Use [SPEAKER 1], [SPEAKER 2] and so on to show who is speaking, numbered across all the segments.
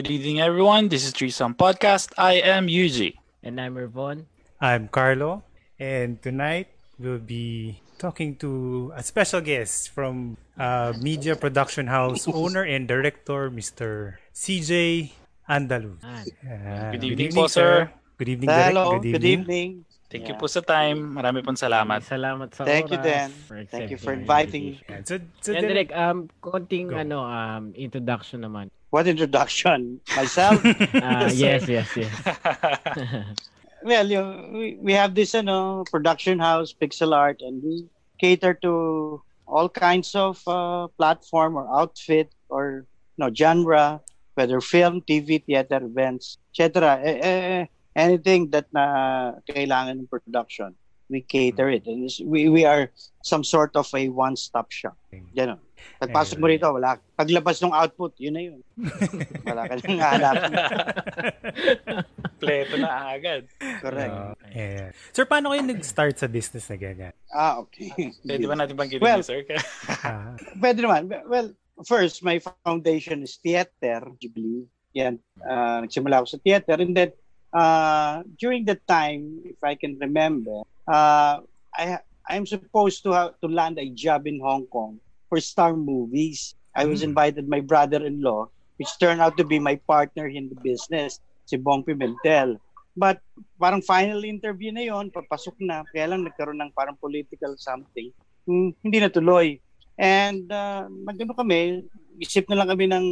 [SPEAKER 1] Good evening, everyone. This is Threesome Podcast. I am Yuji.
[SPEAKER 2] And I'm Ervon.
[SPEAKER 3] I'm Carlo. And tonight we'll be talking to a special guest from uh, media production house owner and director, Mr. CJ Andaluz.
[SPEAKER 1] Uh, good evening po, sir.
[SPEAKER 3] Good evening,
[SPEAKER 4] Hello,
[SPEAKER 3] Direk.
[SPEAKER 4] good evening.
[SPEAKER 1] Thank yeah. you po sa time. Marami pong salamat.
[SPEAKER 2] Salamat sa
[SPEAKER 4] Thank
[SPEAKER 2] oras.
[SPEAKER 4] you, Dan. Thank you for inviting me.
[SPEAKER 3] So, so
[SPEAKER 2] And Direk, um, konting ano, um, introduction naman.
[SPEAKER 4] What introduction? Myself?
[SPEAKER 2] uh, yes, yes, yes.
[SPEAKER 4] well, you, we, we have this ano, production house, Pixel Art, and we cater to all kinds of uh, platform or outfit or you know, genre, whether film, TV, theater, events, etc. Eh, eh, anything that na kailangan ng production, we cater it. And we, we are some sort of a one-stop shop. Ganon. Pagpasok mo rito, wala. Paglabas ng output, yun na yun. wala ka nang hanap.
[SPEAKER 1] Pleto na agad.
[SPEAKER 4] Correct.
[SPEAKER 3] Uh, yeah. Sir, paano kayo nag-start sa business na ganyan?
[SPEAKER 4] Ah, okay.
[SPEAKER 1] Pwede ba natin banggitin
[SPEAKER 4] well,
[SPEAKER 1] sir?
[SPEAKER 4] Pwede naman. Well, first, my foundation is theater, Ghibli. Yan. Uh, nagsimula ako sa theater. And then, uh, during that time, if I can remember, uh, I I'm supposed to have to land a job in Hong Kong for Star Movies. I was
[SPEAKER 3] Mm.
[SPEAKER 4] invited my brother-in-law, which turned out to be my partner in the business, si Bong Pimentel. But parang final interview na yon, papasok na, kaya lang nagkaroon ng parang political something. Hmm, hindi natuloy. And uh, magano kami, isip na lang kami ng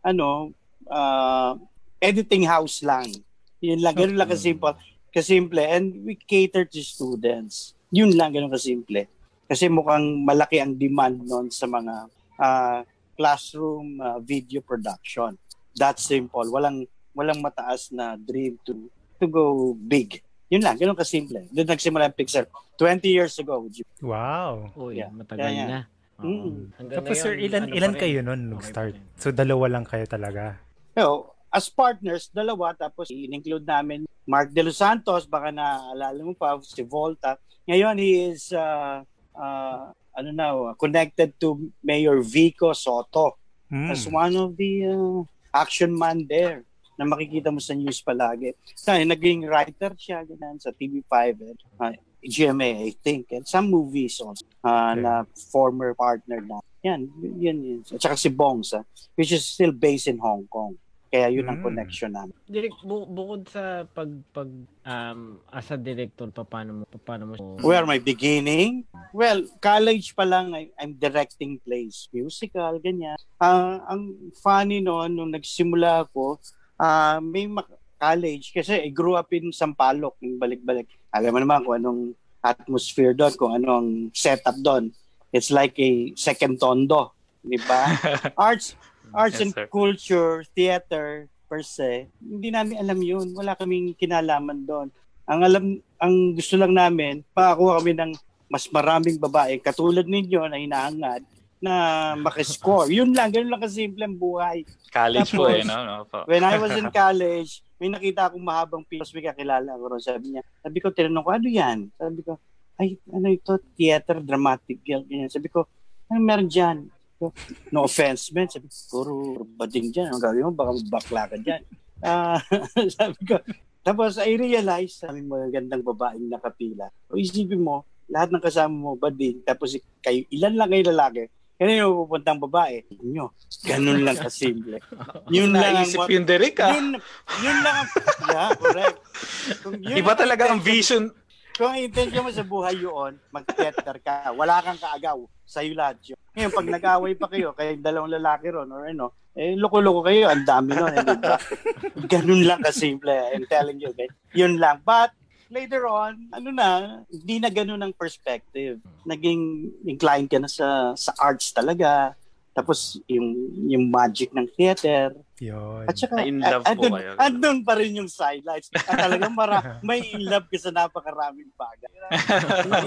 [SPEAKER 4] ano, uh, editing house lang. Yun lang, ganun lang kasimple. Kasimple. And we cater to students. Yun lang, ganun kasimple. Kasi mukhang malaki ang demand noon sa mga uh, classroom uh, video production. That's simple. Walang walang mataas na dream to to go big. Yun lang, ganun kasimple. Doon nagsimula ang Pixar 20 years ago.
[SPEAKER 3] Wow.
[SPEAKER 2] Uy,
[SPEAKER 4] Yeah.
[SPEAKER 2] matagal
[SPEAKER 4] Yeah, yeah.
[SPEAKER 2] na.
[SPEAKER 4] Mm.
[SPEAKER 2] Hanggang
[SPEAKER 3] Tapos sir,
[SPEAKER 2] ngayon,
[SPEAKER 3] ilan
[SPEAKER 2] ano
[SPEAKER 3] ilan kayo
[SPEAKER 2] Okay
[SPEAKER 3] nag-start?
[SPEAKER 2] rin.
[SPEAKER 3] So dalawa lang kayo talaga.
[SPEAKER 4] So, as partners, dalawa, tapos in-include namin Mark De Los Santos, baka naalala mo pa, si Volta. Ngayon, he is, uh, uh, ano na, uh, connected to Mayor Vico Soto
[SPEAKER 3] Hmm.
[SPEAKER 4] as one of the uh, action man there na makikita mo sa news palagi. So, naging writer siya ganyan, sa TV5 and uh, GMA, I think, and some movies also uh,
[SPEAKER 3] Okay.
[SPEAKER 4] na former partner na. Yan, yun, yun. At saka si Bongs, ah, which is still based in Hong Kong. Kaya yun ang
[SPEAKER 3] Mm.
[SPEAKER 4] connection namin.
[SPEAKER 2] Direk, bu- bukod sa pag pag um as a director pa paano mo pa- paano mo
[SPEAKER 4] Where my beginning? Well, college pa lang, I, I'm directing plays, musical, ganyan. Ah, ang funny noon, nung nagsimula ako, ah, may ma- college, kasi I grew up in Sampaloc, yung balik-balik. Alam mo naman kung anong atmosphere doon, kung anong setup doon. It's like a second tondo, di ba? Arts, arts
[SPEAKER 1] Yes,
[SPEAKER 4] and
[SPEAKER 1] sir.
[SPEAKER 4] culture, theater, per se, hindi namin alam yun. Wala kaming kinalaman doon. Ang alam, ang gusto lang namin, pakakuha kami ng mas maraming babae katulad ninyo na hinaangad na makiscore. Yun lang, ganun lang kasimple ang buhay.
[SPEAKER 1] College po
[SPEAKER 4] Tapos,
[SPEAKER 1] eh, no? no po.
[SPEAKER 4] When I was in college, may nakita akong mahabang pilos, may kakilala ko ron. Sabi niya, sabi ko, tinanong ko, ano yan? Sabi ko, ay, ano ito, theater, dramatic, ganyan. Sabi ko, ano meron dyan? Ko, No offense, man. Sabi ko, puro bading dyan. Ang gagawin mo, baka bakla ka dyan. Ah, sabi ko, tapos I realized, sabi mo, gandang babaeng nakapila. O isipin mo, lahat ng kasama mo, bading, tapos kayo, ilan lang kayo lalaki, kaya yung pupuntang babae, nyo, ganun lang kasimple. Yun lang ang,
[SPEAKER 1] Naisip yung Derek ah.
[SPEAKER 4] yun, yun lang ang, yeah, correct. Kung yun
[SPEAKER 1] Iba talaga ang vision.
[SPEAKER 4] Kung ang intention mo sa buhay yun, mag-theater ka, wala kang kaagaw, sa'yo lahat yun. Ngayon, pag nag-away pa kayo, kayo dalawang lalaki ron, or ano, eh, loko-loko kayo, ang dami nun, eh? Ganun lang kasimple, I'm telling you, okay? Yun lang. But, later on, ano na, hindi na ganun ang perspective. Naging inclined ka na sa sa arts talaga. Tapos yung yung magic ng theater.
[SPEAKER 3] Yun.
[SPEAKER 4] At saka,
[SPEAKER 1] in love po
[SPEAKER 4] andun,
[SPEAKER 1] kayo.
[SPEAKER 4] andun pa rin yung sidelights. At talagang mara, may in love ka sa napakaraming bagay.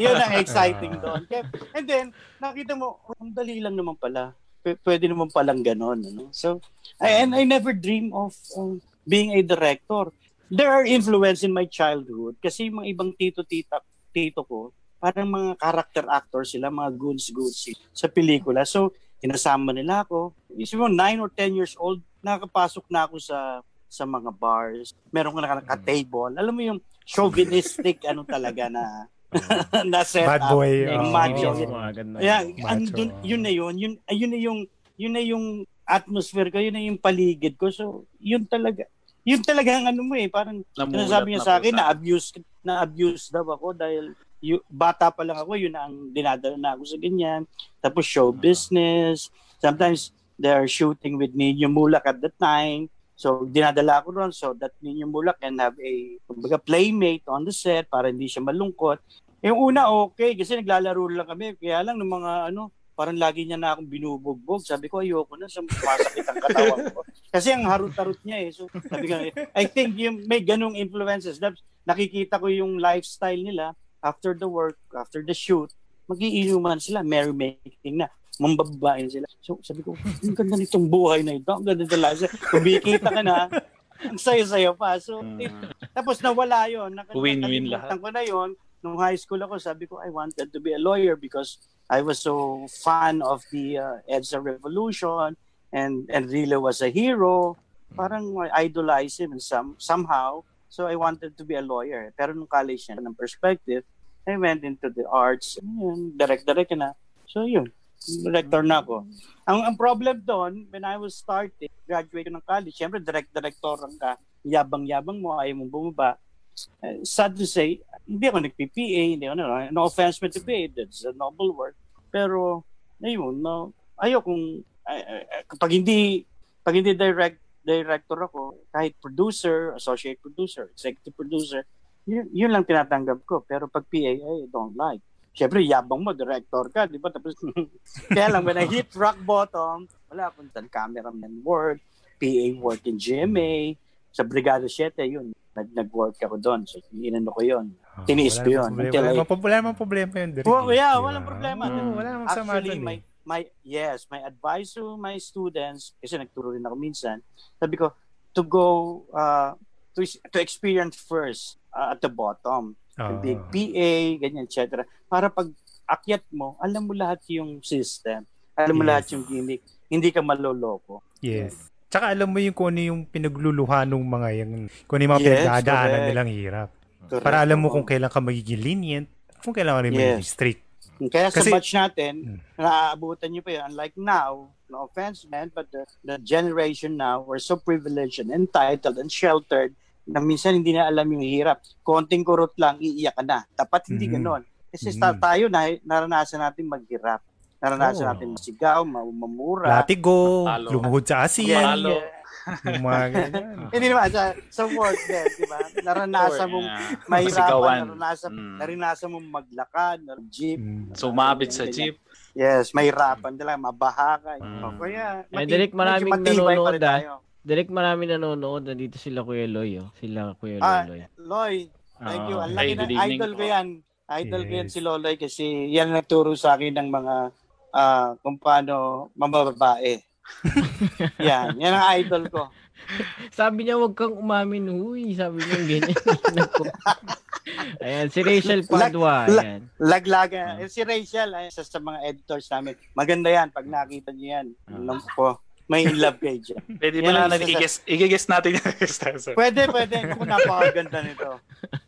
[SPEAKER 4] Yun ang exciting doon. And then, nakita mo, oh, ang dali lang naman pala. P- pwede naman palang ganon. Ano? So, I, and I never dream of um, being a director. There are influence in my childhood kasi yung mga ibang tito-tita, tito ko, parang mga character actors sila, mga goods goods sa pelikula. So, Inasama nila ako. Isip mo, 9 or 10 years old, nakakapasok na ako sa sa mga bars. Meron ka naka-table. Alam mo yung chauvinistic ano talaga na na set
[SPEAKER 3] Bad
[SPEAKER 4] up.
[SPEAKER 3] boy.
[SPEAKER 4] Yung
[SPEAKER 3] oh.
[SPEAKER 4] macho.
[SPEAKER 2] Ganun.
[SPEAKER 4] Yeah,
[SPEAKER 3] Macho.
[SPEAKER 4] ang dun, yun na yun. Yun, ayun na yung yun na yung atmosphere ko, yun na yung paligid ko. So, yun talaga. Yun talaga ang ano mo eh, parang
[SPEAKER 1] Namulat
[SPEAKER 4] sabi niya sa akin na abuse na abuse daw ako dahil yu, bata pa lang ako, yun na ang dinadala na ako sa ganyan. Tapos show business. Sometimes they're shooting with Nino Mulak at the time. So, dinadala ako ron so that Nino Mulak can have a kumbaga, playmate on the set para hindi siya malungkot. Yung una, okay, kasi naglalaro lang kami. Kaya lang, ng mga ano, parang lagi niya na akong binubugbog. Sabi ko, ayoko na, sa masakit ang katawan ko. Kasi ang harut-harut niya eh. So, sabi ko, I think yung may ganung influences. Nakikita ko yung lifestyle nila after the work, after the shoot, magiinuman sila, merrymaking na mambababain sila. So, sabi ko, ang ganda nitong buhay na ito. Ang ganda talaga. Kumikita ka na, ang sayo-sayo pa. So, it- tapos nawala yon Nak-
[SPEAKER 1] Win-win
[SPEAKER 4] nakalimutan
[SPEAKER 1] lahat.
[SPEAKER 4] ko na yon Nung high school ako, sabi ko, I wanted to be a lawyer because I was so fan of the uh, EDSA revolution and and really was a hero. Parang I idolize him in some, somehow. So I wanted to be a lawyer. Pero nung college na ng perspective, I went into the arts. Yun, direct-direct na. So yun, director na ako. Ang, ang problem doon, when I was starting, graduate ng college, syempre direct-directoran ka, yabang-yabang mo, ayaw mong bumaba. Uh, sad to say, hindi ako nag-PPA, hindi ako, no, no offense to PA, that's a noble work. Pero, ayun, no, ayaw kung, ay- ay- kapag hindi, pag hindi direct, director ako, kahit producer, associate producer, executive producer, yun, yun lang tinatanggap ko. Pero pag PA, I don't like. Siyempre, yabang mo, director ka, di ba? Tapos, kaya lang, when I hit rock bottom, wala akong tan cameraman work, PA work in GMA, sa Brigada 7, yun, nag, nag-work ako doon. So, inano ko yun. Tinis
[SPEAKER 3] wala
[SPEAKER 4] ko yun.
[SPEAKER 3] namang
[SPEAKER 4] Until
[SPEAKER 3] Problema,
[SPEAKER 4] I-
[SPEAKER 3] wala, namang- wala problema yun.
[SPEAKER 4] Well, yeah, walang problema.
[SPEAKER 3] Oo, wala namang sama
[SPEAKER 4] Actually, my, yes, my advice to my students, kasi nagturo rin ako minsan, sabi ko, to go, uh, to, to experience first uh, at the bottom.
[SPEAKER 3] Oo.
[SPEAKER 4] Big PA, ganyan, etc. Para pag akyat mo, alam mo lahat yung system. Alam mo
[SPEAKER 3] Yes.
[SPEAKER 4] lahat yung gimmick. Hindi ka maloloko.
[SPEAKER 3] Yes. Tsaka alam mo yung kung ano yung pinagluluha ng mga yung, kung ano yung mga
[SPEAKER 4] Yes,
[SPEAKER 3] pinagdadaanan nilang hirap.
[SPEAKER 4] Correct.
[SPEAKER 3] Para alam mo kung kailan ka magiging lenient, kung kailan ka rin
[SPEAKER 4] Yes.
[SPEAKER 3] magiging strict.
[SPEAKER 4] Kaya sa
[SPEAKER 3] Kasi-
[SPEAKER 4] batch natin,
[SPEAKER 3] Hmm.
[SPEAKER 4] naaabutan nyo pa yun. Unlike now, no offense man, but the, the generation now, we're so privileged and entitled and sheltered na minsan hindi na alam yung hirap. Konting kurot lang, iiyak ka na. Dapat hindi
[SPEAKER 3] Mhm.
[SPEAKER 4] ganon. Kasi
[SPEAKER 3] Mhm.
[SPEAKER 4] ta- tayo na naranasan natin maghirap. Naranasan
[SPEAKER 3] Oo.
[SPEAKER 4] natin masigaw, ma- mamura.
[SPEAKER 3] Latigo,
[SPEAKER 1] Talo.
[SPEAKER 3] lumuhod sa asin,
[SPEAKER 4] Yeah, yeah.
[SPEAKER 3] yung mga.
[SPEAKER 4] Hindi naman, sa, sa work din, di ba? Naranasan mong mahirapan, naranasan,
[SPEAKER 1] Mm.
[SPEAKER 4] naranasan mong maglakad, jeep,
[SPEAKER 3] Mm.
[SPEAKER 1] Sumabit sa jeep.
[SPEAKER 4] Yes, mahirapan talaga, mabaha ka.
[SPEAKER 1] Mm.
[SPEAKER 4] Kaya,
[SPEAKER 2] Eh, Direk, maraming
[SPEAKER 4] medyo matibay pa
[SPEAKER 2] nanonood, ah. Direct marami nanonood. Nandito sila Kuya Loy. Oh. Sila Kuya
[SPEAKER 4] Ah,
[SPEAKER 2] Loy.
[SPEAKER 4] Loy, thank you.
[SPEAKER 2] Ah.
[SPEAKER 4] Ang laki
[SPEAKER 1] Hey,
[SPEAKER 4] na, idol ko yan. Idol ko yan
[SPEAKER 3] Yes.
[SPEAKER 4] si Loloy kasi yan nagturo sa akin ng mga ah, kung paano mamababae. yan, yan ang idol ko.
[SPEAKER 2] Sabi niya, wag kang umamin. Huy, sabi niya ganyan. Ayan, si Rachel Padua.
[SPEAKER 4] lag-
[SPEAKER 2] Ayan.
[SPEAKER 4] Laglaga. Eh, si Rachel, ay, isa sa mga editors namin. Maganda yan pag nakita niyo yan.
[SPEAKER 1] Ah.
[SPEAKER 4] Alam ko, may in love kayo dyan.
[SPEAKER 1] Pwede ba na
[SPEAKER 4] ang isa
[SPEAKER 1] natin i-guess, i-guess natin yung Stasa?
[SPEAKER 4] Pwede, pwede. Kung napakaganda nito.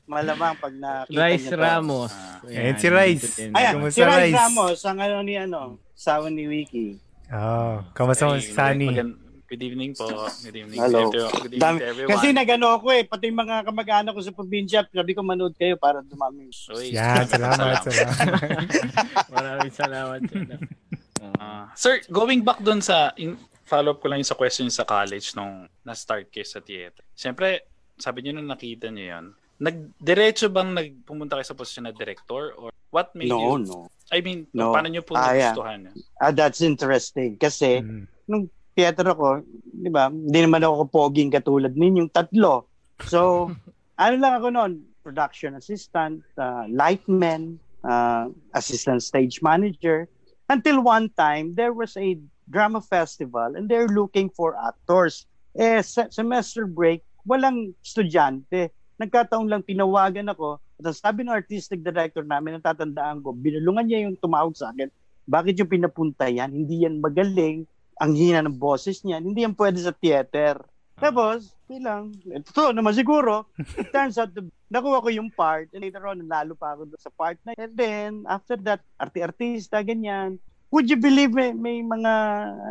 [SPEAKER 4] Malamang pag nakita
[SPEAKER 2] Rice
[SPEAKER 4] niyo.
[SPEAKER 2] Ramos.
[SPEAKER 1] Ah.
[SPEAKER 3] Ayan, si Rice.
[SPEAKER 4] Ayan,
[SPEAKER 3] Kamusta,
[SPEAKER 4] si Rice
[SPEAKER 3] Rice?
[SPEAKER 4] Ramos, ang ano ni ano, sawa ni Wiki.
[SPEAKER 3] Oh, kamusta mo si Sunny?
[SPEAKER 1] Good evening po. Good evening.
[SPEAKER 4] Hello.
[SPEAKER 1] to- Good evening
[SPEAKER 4] Dami,
[SPEAKER 1] to everyone.
[SPEAKER 4] kasi nagano ako eh, pati yung mga kamag-anak ko sa probinsya, sabi ko manood kayo para dumami.
[SPEAKER 1] Uy,
[SPEAKER 3] Yan, salamat, salamat.
[SPEAKER 2] Maraming salamat. Sir.
[SPEAKER 1] Ah, sir, going back doon sa in, follow up ko lang yung sa question sa college nung na-start kayo sa theater. Siyempre, sabi niyo nung nakita niyo 'yon. Nagdiretso bang nagpumunta kayo sa posisyon na director or what made
[SPEAKER 4] No,
[SPEAKER 1] you
[SPEAKER 4] no.
[SPEAKER 1] I mean,
[SPEAKER 4] No.
[SPEAKER 1] paano niyo po
[SPEAKER 4] Ah, yeah.
[SPEAKER 1] nagustuhan yun?
[SPEAKER 4] Ah, that's interesting. Kasi,
[SPEAKER 3] Mm.
[SPEAKER 4] theater ako, di ba, hindi naman ako poging katulad ninyong tatlo. So, ano lang ako noon, production assistant, uh, lightman, uh, assistant stage manager. Until one time, there was a drama festival and they're looking for actors. Eh, se- semester break, walang estudyante. Nagkataon lang tinawagan ako. At ang sabi ng artistic director namin, natatandaan ko, binulungan niya yung tumawag sa akin. bakit yung pinapunta yan? Hindi yan magaling. Ang hina ng boses niya. Hindi yan pwede sa theater. Tapos, bilang, totoo naman siguro, it turns out, nakuha ko yung part, and later on, nanalo pa ako sa part na, and then, after that, arti-artista, ganyan. Would you believe may, may mga,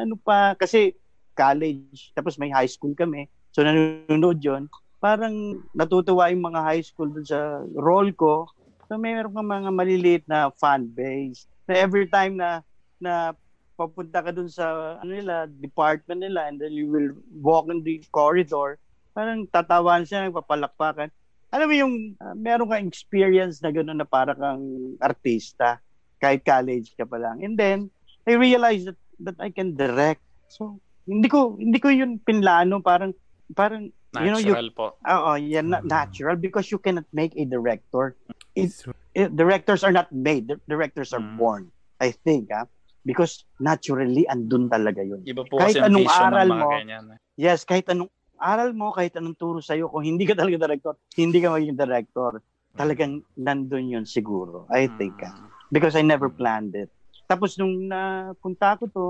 [SPEAKER 4] ano pa, kasi college, tapos may high school kami, so nanonood yon parang natutuwa yung mga high school dun sa role ko. So may meron kang mga maliliit na fan base. Na every time na na papunta ka dun sa ano nila, department nila and then you will walk in the corridor, parang tatawan siya, nagpapalakpakan. Alam mo yung uh, meron kang experience na gano'n na para kang artista kahit college ka pa lang. And then I realized that that I can direct. So hindi ko hindi ko yun pinlano parang parang
[SPEAKER 1] Natural
[SPEAKER 4] you know you
[SPEAKER 1] po.
[SPEAKER 4] Oo, yeah, na- natural because you cannot make a director. It, it, directors are not made. The- Directors are
[SPEAKER 1] Mm.
[SPEAKER 4] born. I think, ah. Because naturally, andun talaga yun.
[SPEAKER 1] Iba po
[SPEAKER 4] Kahit anong
[SPEAKER 1] vision
[SPEAKER 4] aral
[SPEAKER 1] ng mga
[SPEAKER 4] mo,
[SPEAKER 1] ganyan. eh.
[SPEAKER 4] Yes, kahit anong aral mo, kahit anong turo sa'yo, kung hindi ka talaga director, hindi ka magiging director. Talagang nandun yun siguro. I think, ah. Because I never planned it. Tapos nung napunta ko to,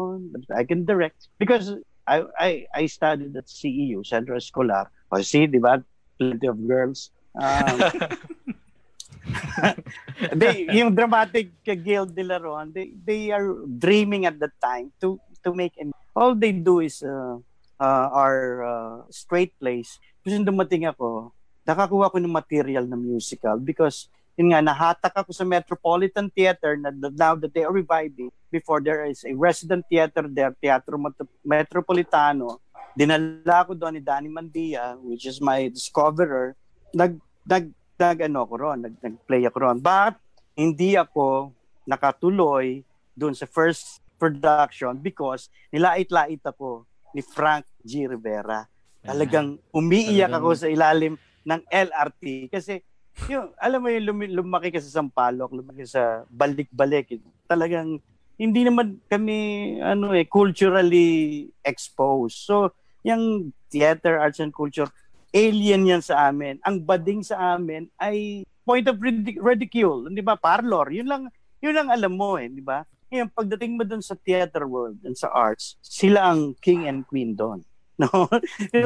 [SPEAKER 4] I can direct. Because I I I studied at CEU, Centro Escolar. O see, di ba? Plenty of girls. Um, they, yung dramatic guild nila ron, they, they are dreaming at that time to to make an, all they do is uh, uh, are uh, straight plays. Kasi dumating ako, nakakuha ko ng material na musical because yun nga, nahatak ako sa Metropolitan Theater na now that they are reviving. Before there is a resident theater there, Teatro Met- Metropolitano. Dinala ko doon ni Danny Mandia, which is my discoverer. Nag, nag, nag ano ko ron, nag, nag-play ako ron. But hindi ako nakatuloy doon sa first production because nilait-lait ako ni Frank G. Rivera. Talagang umiiyak ako sa ilalim ng LRT kasi yung, alam mo yung lumi- lumaki ka sa Sampaloc, lumaki sa balik-balik. Talagang hindi naman kami ano eh culturally exposed. So, yung theater, arts and culture, alien yan sa amin. Ang bading sa amin ay point of ridic- ridicule, 'di ba? Parlor. Yun lang yun lang alam mo eh, 'di ba? Ngayon, pagdating mo doon sa theater world and sa arts, sila ang king and queen doon. No?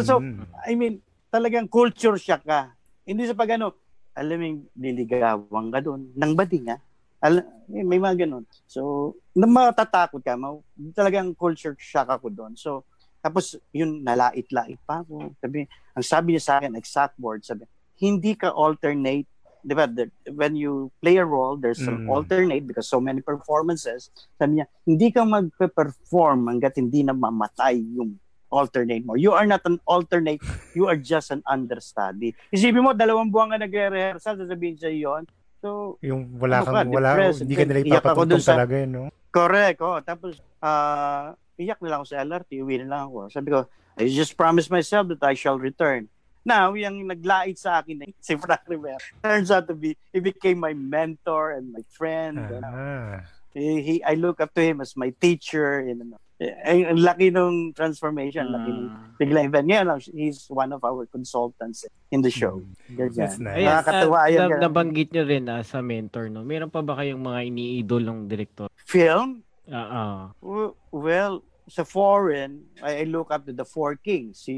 [SPEAKER 4] so,
[SPEAKER 3] Mm.
[SPEAKER 4] I mean, talagang culture shock ka. Hindi sa pag ano, alam mo, liligawan ka doon, nang bading ha. Al- may mga ganun. So, na matatakot ka, ma- talagang culture shock ako doon. So, tapos yun, nalait-lait pa ako. Sabi, ang sabi niya sa akin, exact word, sabi, hindi ka alternate, di ba, the- when you play a role, there's an
[SPEAKER 3] Mm.
[SPEAKER 4] alternate because so many performances. Sabi niya, hindi ka magpe-perform hanggat hindi na mamatay yung alternate mo. You are not an alternate, you are just an understudy. Isipin mo, dalawang buwan ka nagre-rehearsal, sasabihin sa'yo yun. So,
[SPEAKER 3] Yung wala
[SPEAKER 4] Ano
[SPEAKER 3] kang,
[SPEAKER 4] ka,
[SPEAKER 3] wala, hindi ka nila ipapatugtong
[SPEAKER 4] sa-
[SPEAKER 3] talaga yun, no?
[SPEAKER 4] correct, oh. Tapos, ah, iyak na lang ako sa LRT, uwi na lang ako. Sabi ko, I just promised myself that I shall return. Now, yung naglait sa akin, si Frank Rivera, turns out to be, he became my mentor and my friend. And,
[SPEAKER 3] Ah.
[SPEAKER 4] he, he, I look up to him as my teacher. And, ano, eh, ang laki nung transformation, laki nung
[SPEAKER 1] Mm.
[SPEAKER 4] bigla event. Ngayon, ah, he's one of our consultants in the show. Ganyan.
[SPEAKER 3] That's nice.
[SPEAKER 2] Ayan,
[SPEAKER 4] Nakakatuwa
[SPEAKER 2] ah,
[SPEAKER 4] yun,
[SPEAKER 2] na- nabanggit nyo rin ah, sa mentor, no? Meron pa ba kayong mga iniidolong direktor?
[SPEAKER 4] Film,
[SPEAKER 2] Ah, ah.
[SPEAKER 4] W- Well, sa foreign, I, I look up to the four kings. Si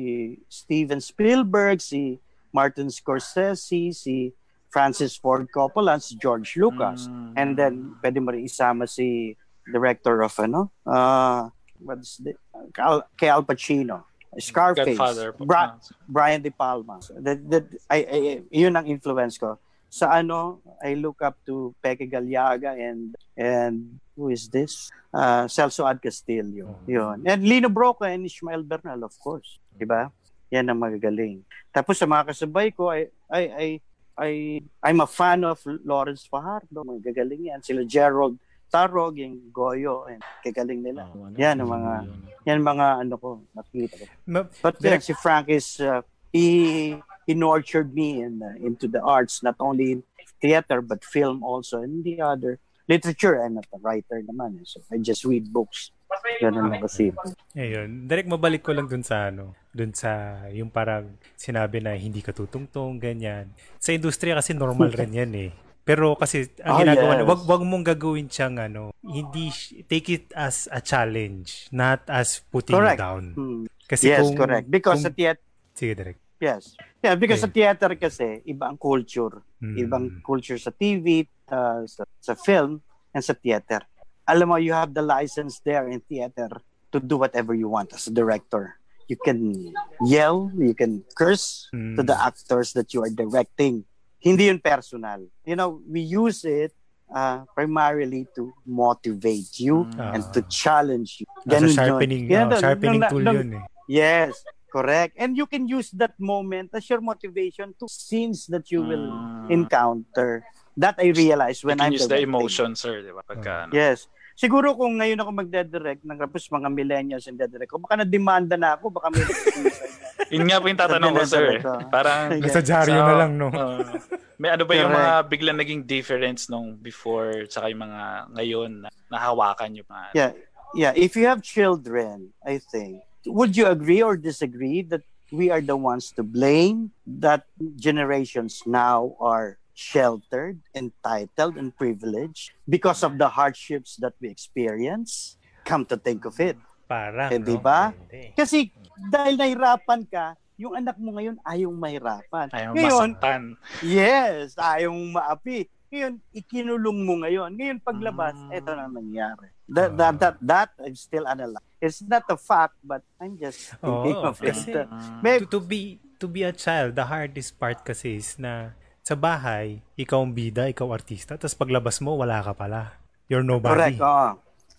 [SPEAKER 4] Steven Spielberg, si Martin Scorsese, si Francis Ford Coppola, si George Lucas.
[SPEAKER 1] Mm.
[SPEAKER 4] And then, pwede mo rin isama si director of ano, uh, what's the, Al, kay Al Pacino. Scarface,
[SPEAKER 1] Godfather.
[SPEAKER 4] Bra- Brian De Palma. That, that, I, I, yun ang influence ko. Sa ano, I look up to Peque Galiaga and and who is this? Uh, Celso Ad Castillo. Yun. And Lino Broca and Ishmael Bernal, of course. Diba? Yan ang magagaling. Tapos sa mga kasabay ko, I, I, I, I, I'm a fan of Lawrence Fajardo. Magagaling yan. Sila Gerald Tarog, yung Goyo, and kagaling nila.
[SPEAKER 2] Ano?
[SPEAKER 4] Yan ang mga, yan mga ano ko, nakita ko.
[SPEAKER 3] Ma-
[SPEAKER 4] But then, si Frank is, uh, he, he nurtured me in, uh, into the arts, not only in theater, but film also, and the other literature. I'm not a writer naman, eh, so I just read books. Ganun lang kasi.
[SPEAKER 3] Ayun. Direct mabalik ko lang dun sa ano, dun sa yung parang sinabi na hindi ka tutungtong, ganyan. Sa industriya kasi normal rin yan eh. Pero kasi ang
[SPEAKER 4] Oh,
[SPEAKER 3] ginagawa,
[SPEAKER 4] yes.
[SPEAKER 3] wag wag mong gagawin siyang ano, hindi take it as a challenge, not as putting
[SPEAKER 4] Correct.
[SPEAKER 3] down.
[SPEAKER 4] Hmm.
[SPEAKER 3] Kasi
[SPEAKER 4] Yes,
[SPEAKER 3] kung,
[SPEAKER 4] correct. Because
[SPEAKER 3] kung,
[SPEAKER 4] sa theater,
[SPEAKER 3] sige direct.
[SPEAKER 4] yes. Yeah, because
[SPEAKER 3] Okay.
[SPEAKER 4] sa theater kasi, iba ang culture.
[SPEAKER 3] Hmm.
[SPEAKER 4] Ibang culture sa TV, uh, sa, sa film, and sa theater. Alam mo, you have the license there in theater to do whatever you want as a director. You can yell, you can curse
[SPEAKER 3] Hmm.
[SPEAKER 4] to the actors that you are directing. Hindi yun personal. You know, we use it uh, primarily to motivate you
[SPEAKER 3] Ah.
[SPEAKER 4] and to challenge you.
[SPEAKER 3] As a
[SPEAKER 4] Ganun yun.
[SPEAKER 3] sharpening,
[SPEAKER 4] Yan,
[SPEAKER 3] oh,
[SPEAKER 4] nung-
[SPEAKER 3] sharpening
[SPEAKER 4] nung-
[SPEAKER 3] tool
[SPEAKER 4] nung-
[SPEAKER 3] yun eh.
[SPEAKER 4] Yes, correct. And you can use that moment as your motivation to scenes that you will
[SPEAKER 1] Mm.
[SPEAKER 4] encounter. That I realize
[SPEAKER 1] You
[SPEAKER 4] when
[SPEAKER 1] can
[SPEAKER 4] I'm
[SPEAKER 1] use the emotion, sir, di ba? Pagka, ano.
[SPEAKER 4] Yes. Siguro kung ngayon ako magde-direct ng tapos mga millennials yung direct ko, baka na-demanda na ako, baka may
[SPEAKER 1] Yun nga po yung tatanong ko, sir. eh. Parang,
[SPEAKER 3] Nasa dyaryo na lang, no?
[SPEAKER 1] uh, may ano ba yung
[SPEAKER 4] Correct.
[SPEAKER 1] mga biglang naging difference nung before tsaka yung mga ngayon na nahawakan yung mga...
[SPEAKER 4] Yeah, yeah. If you have children, I think, would you agree or disagree that we are the ones to blame that generations now are sheltered, entitled, and privileged because of the hardships that we experience? Come to think of it.
[SPEAKER 3] Para,
[SPEAKER 4] Eh,
[SPEAKER 3] no?
[SPEAKER 4] di ba?
[SPEAKER 3] Hindi.
[SPEAKER 4] Kasi dahil nahirapan ka, yung anak mo ngayon ayaw mahirapan.
[SPEAKER 1] Ayaw
[SPEAKER 4] ngayon,
[SPEAKER 1] masaktan.
[SPEAKER 4] yes, ayaw maapi. Ngayon, ikinulong mo ngayon. Ngayon, paglabas,
[SPEAKER 1] Mm.
[SPEAKER 4] eto na nangyari. That, that, that, that, I'm still analyzing. It's not a fact, but I'm just thinking
[SPEAKER 3] Oo,
[SPEAKER 4] of it.
[SPEAKER 3] kasi-
[SPEAKER 1] Mm.
[SPEAKER 4] May-
[SPEAKER 3] to, to be to be a child, the hardest part kasi is na sa bahay, ikaw ang bida, ikaw artista, tapos paglabas mo, wala ka pala. You're nobody.
[SPEAKER 4] Correct, oo.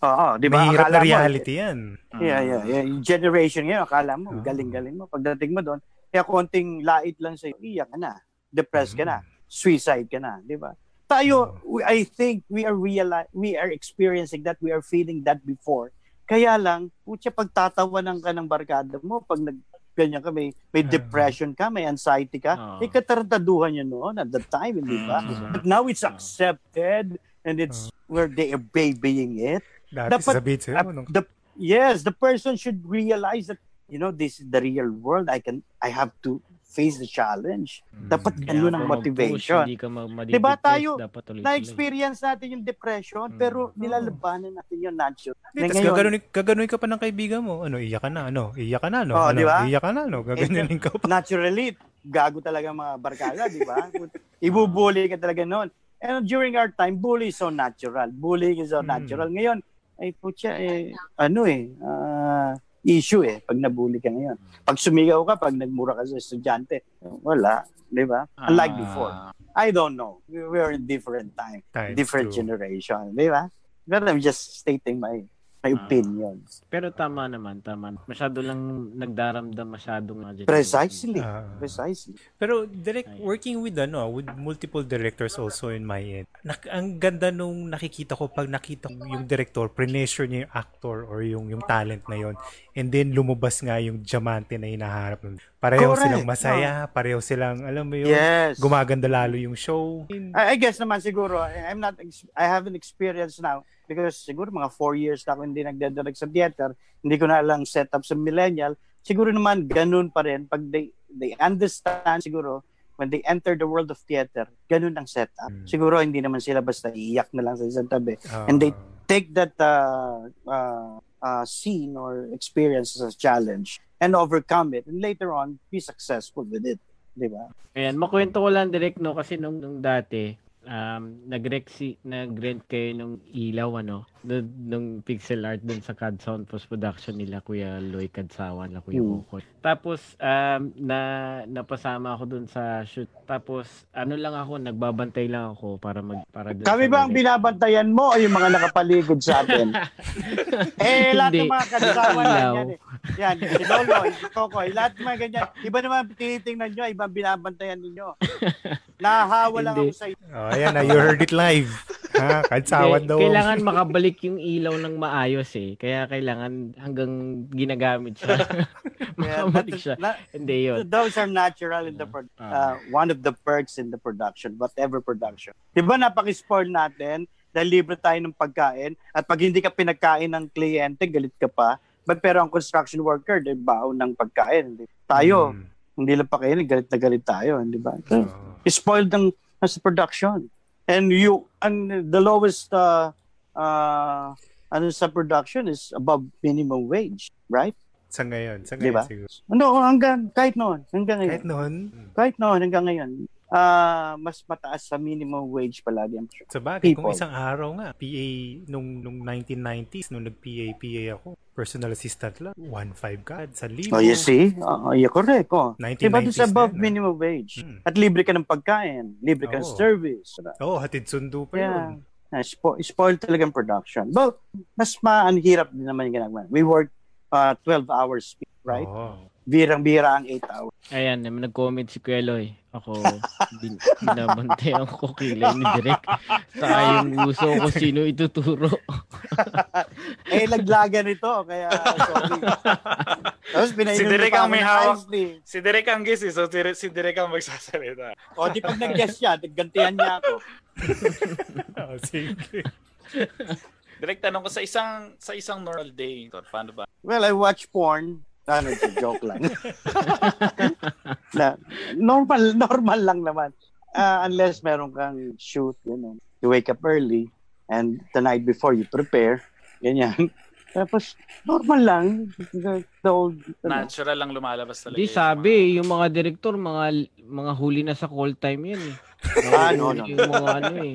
[SPEAKER 4] Oo, di ba?
[SPEAKER 3] Mahirap na
[SPEAKER 4] mo,
[SPEAKER 3] reality yan.
[SPEAKER 4] Yeah, yeah, yeah. Yung generation ngayon, akala mo,
[SPEAKER 3] Oo.
[SPEAKER 4] galing-galing mo. Pagdating mo doon, kaya konting lait lang sa'yo, iyak ka na, depressed ka na, suicide ka na, di ba? Tayo, we- I think we are reali- we are experiencing that, we are feeling that before. Kaya lang, putya, pagtatawanan ka ng barkada mo, pag nag ganyan ka, may, may
[SPEAKER 3] Ah.
[SPEAKER 4] depression ka, may anxiety ka,
[SPEAKER 2] Oo.
[SPEAKER 4] eh, katarantaduhan yun noon at the time, hindi ba?
[SPEAKER 1] Mm.
[SPEAKER 4] But now it's accepted and it's where they are babying it
[SPEAKER 3] Dati
[SPEAKER 4] Dapat-
[SPEAKER 3] sa'yo,
[SPEAKER 4] uh,
[SPEAKER 3] nung,
[SPEAKER 4] the yes the person should realize that you know this is the real world i can i have to face the challenge dapat
[SPEAKER 2] Kaya
[SPEAKER 4] ganun ang motivation
[SPEAKER 2] Hindi ka mag
[SPEAKER 4] Diba tayo,
[SPEAKER 2] dapat
[SPEAKER 4] na-experience natin yung depression pero
[SPEAKER 3] Mm.
[SPEAKER 4] nilalabanan natin yung natural
[SPEAKER 3] Hindi,
[SPEAKER 4] Na
[SPEAKER 3] tapos
[SPEAKER 4] ngayon,
[SPEAKER 3] gaganunin, gaganunin ka pa ng kaibigan mo. Ano, iyak ka na, ano, iyak ka na, ano,
[SPEAKER 4] Oo,
[SPEAKER 3] ano,
[SPEAKER 4] di ba?
[SPEAKER 3] iyak ka na, ano, gaganyanin ka pa.
[SPEAKER 4] naturally gago talaga mga barkada di ba ibubully ka talaga noon and during our time bully is so natural bullying is so
[SPEAKER 3] Mm.
[SPEAKER 4] natural ngayon ay putya eh ano eh ah, issue eh pag nabully ka ngayon. Pag sumigaw ka pag nagmura ka sa estudyante wala di ba? Unlike
[SPEAKER 1] Ah,
[SPEAKER 4] before. I don't know. We we are in different time
[SPEAKER 3] Times
[SPEAKER 4] different
[SPEAKER 3] two.
[SPEAKER 4] generation di ba? But I'm just stating my my
[SPEAKER 1] Ah.
[SPEAKER 4] opinion
[SPEAKER 2] Pero tama naman, tama. Masyado lang nagdaramdam masyadong mga
[SPEAKER 4] precisely
[SPEAKER 3] Ah.
[SPEAKER 4] precisely
[SPEAKER 3] Pero direct working with ano, with multiple directors also in my end. Nak- ang ganda nung nakikita ko pag nakita ko yung director, pre-measure niya yung actor or yung yung talent na yon. And then lumabas nga yung diamante na hinaharap. Pareho
[SPEAKER 4] Correct.
[SPEAKER 3] silang masaya, pareho silang alam mo yun,
[SPEAKER 4] yes
[SPEAKER 3] gumaganda lalo yung show.
[SPEAKER 4] I, I guess naman siguro, I'm not, ex- I haven't experienced now because siguro mga four years na ako hindi nagdedirect sa theater, hindi ko na lang set up sa millennial, siguro naman ganun pa rin pag they, they understand siguro when they enter the world of theater, ganun ang setup.
[SPEAKER 3] Mm.
[SPEAKER 4] Siguro hindi naman sila basta iyak na lang sa isang tabi.
[SPEAKER 3] Ah,
[SPEAKER 4] And they- Take that uh, uh, uh, scene or experience as a challenge and overcome it and later on be successful with it. Di ba?
[SPEAKER 2] Ayan, makwento ko lang direct no kasi nung, nung dati um nag-rec si nag-rent kayo nung ilaw ano nung, nung pixel art dun sa CAD Sound Post Production nila Kuya Loy Kadsawan na Kuya
[SPEAKER 4] Hmm.
[SPEAKER 2] Kokoy. Tapos um na napasama ako dun sa shoot. Tapos ano lang ako nagbabantay lang ako para mag para dun
[SPEAKER 4] Kami ba ang binabantayan mo o yung mga nakapaligid sa atin? eh, lahat ng mga
[SPEAKER 2] Ilaw.
[SPEAKER 4] yan. eh. Yan, si Lolo, si Kokoy, lahat ng mga ganyan. Iba naman tinitingnan nyo, iba ang binabantayan ninyo. Nahahawa lang ako sa inyo.
[SPEAKER 3] Oh, ayan na, you heard it live. ha, kadsawan daw.
[SPEAKER 2] Kailangan makabalik yung ilaw ng maayos eh. Kaya kailangan hanggang ginagamit siya.
[SPEAKER 4] Yeah,
[SPEAKER 2] makabalik
[SPEAKER 4] that-
[SPEAKER 2] siya.
[SPEAKER 4] that-
[SPEAKER 2] Hindi yun.
[SPEAKER 4] those are natural in the pro-
[SPEAKER 2] Ah.
[SPEAKER 4] uh, one of the perks in the production, whatever production. Di ba napaka-spoil natin dahil libre tayo ng pagkain at pag hindi ka pinagkain ng kliyente, galit ka pa. But pero ang construction worker, di baon ng pagkain. Di- Tayo,
[SPEAKER 3] Mm.
[SPEAKER 4] hindi lang pa kayo, galit na galit tayo, di ba?
[SPEAKER 3] Oh.
[SPEAKER 4] Spoiled ng sa production. And you and the lowest uh, uh, ano sa production is above minimum wage, right?
[SPEAKER 3] Sa ngayon, sa ngayon
[SPEAKER 4] ba?
[SPEAKER 3] siguro.
[SPEAKER 4] Ano, hanggang kahit noon, hanggang ngayon.
[SPEAKER 3] Kahit noon,
[SPEAKER 4] Kahit noon hanggang ngayon. Ah, mas mataas sa minimum wage palagi ang
[SPEAKER 3] sa bagay, kung isang araw nga, PA nung, nung 1990s, nung nag-PA, PA ako, personal assistant lang, 1.5 ka, sa libo.
[SPEAKER 4] Oh, you see? Oh, yeah, correct. Oh.
[SPEAKER 3] 1990s
[SPEAKER 4] Diba doon sa above
[SPEAKER 3] na, no?
[SPEAKER 4] minimum wage?
[SPEAKER 3] Hmm.
[SPEAKER 4] At libre ka ng pagkain, libre ka ng service.
[SPEAKER 3] Oo, oh, hatid sundo pa
[SPEAKER 4] Yeah.
[SPEAKER 3] yun.
[SPEAKER 4] Uh, spo- spoiled talaga ang production. But, mas maanhirap din naman yung ginagawa. We work uh, 12 hours, right?
[SPEAKER 3] Oo.
[SPEAKER 4] Birang-bira ang 8 hours.
[SPEAKER 2] Ayan, naman nag-comment si Kuya Loy. Ako, bin, binabantayan ko kilay ni Direk. Sa yung uso ko sino ituturo.
[SPEAKER 4] eh, laglagan ito, kaya sorry. Tapos
[SPEAKER 1] Si
[SPEAKER 4] pa
[SPEAKER 1] ang may hawak.
[SPEAKER 4] tea.
[SPEAKER 1] Si Derek ang guest eh, so si Derek ang magsasalita.
[SPEAKER 4] O, di pag nag-guess siya, gantihan niya ako.
[SPEAKER 3] Oh, sige.
[SPEAKER 1] Direk tanong ko sa isang sa isang normal day, Tor, paano ba?
[SPEAKER 4] Well, I watch porn. Ano, it's a joke lang. na, normal, normal lang naman. Ah, unless meron kang shoot, you know. You wake up early and the night before you prepare. Ganyan. Tapos, normal lang. The, the old, ano,
[SPEAKER 1] Natural lang lumalabas talaga.
[SPEAKER 2] Di
[SPEAKER 1] yung
[SPEAKER 2] sabi, yung mga direktor, mga mga huli na sa call time yan eh.
[SPEAKER 4] Ah, no, no.
[SPEAKER 2] Yung mga ano eh.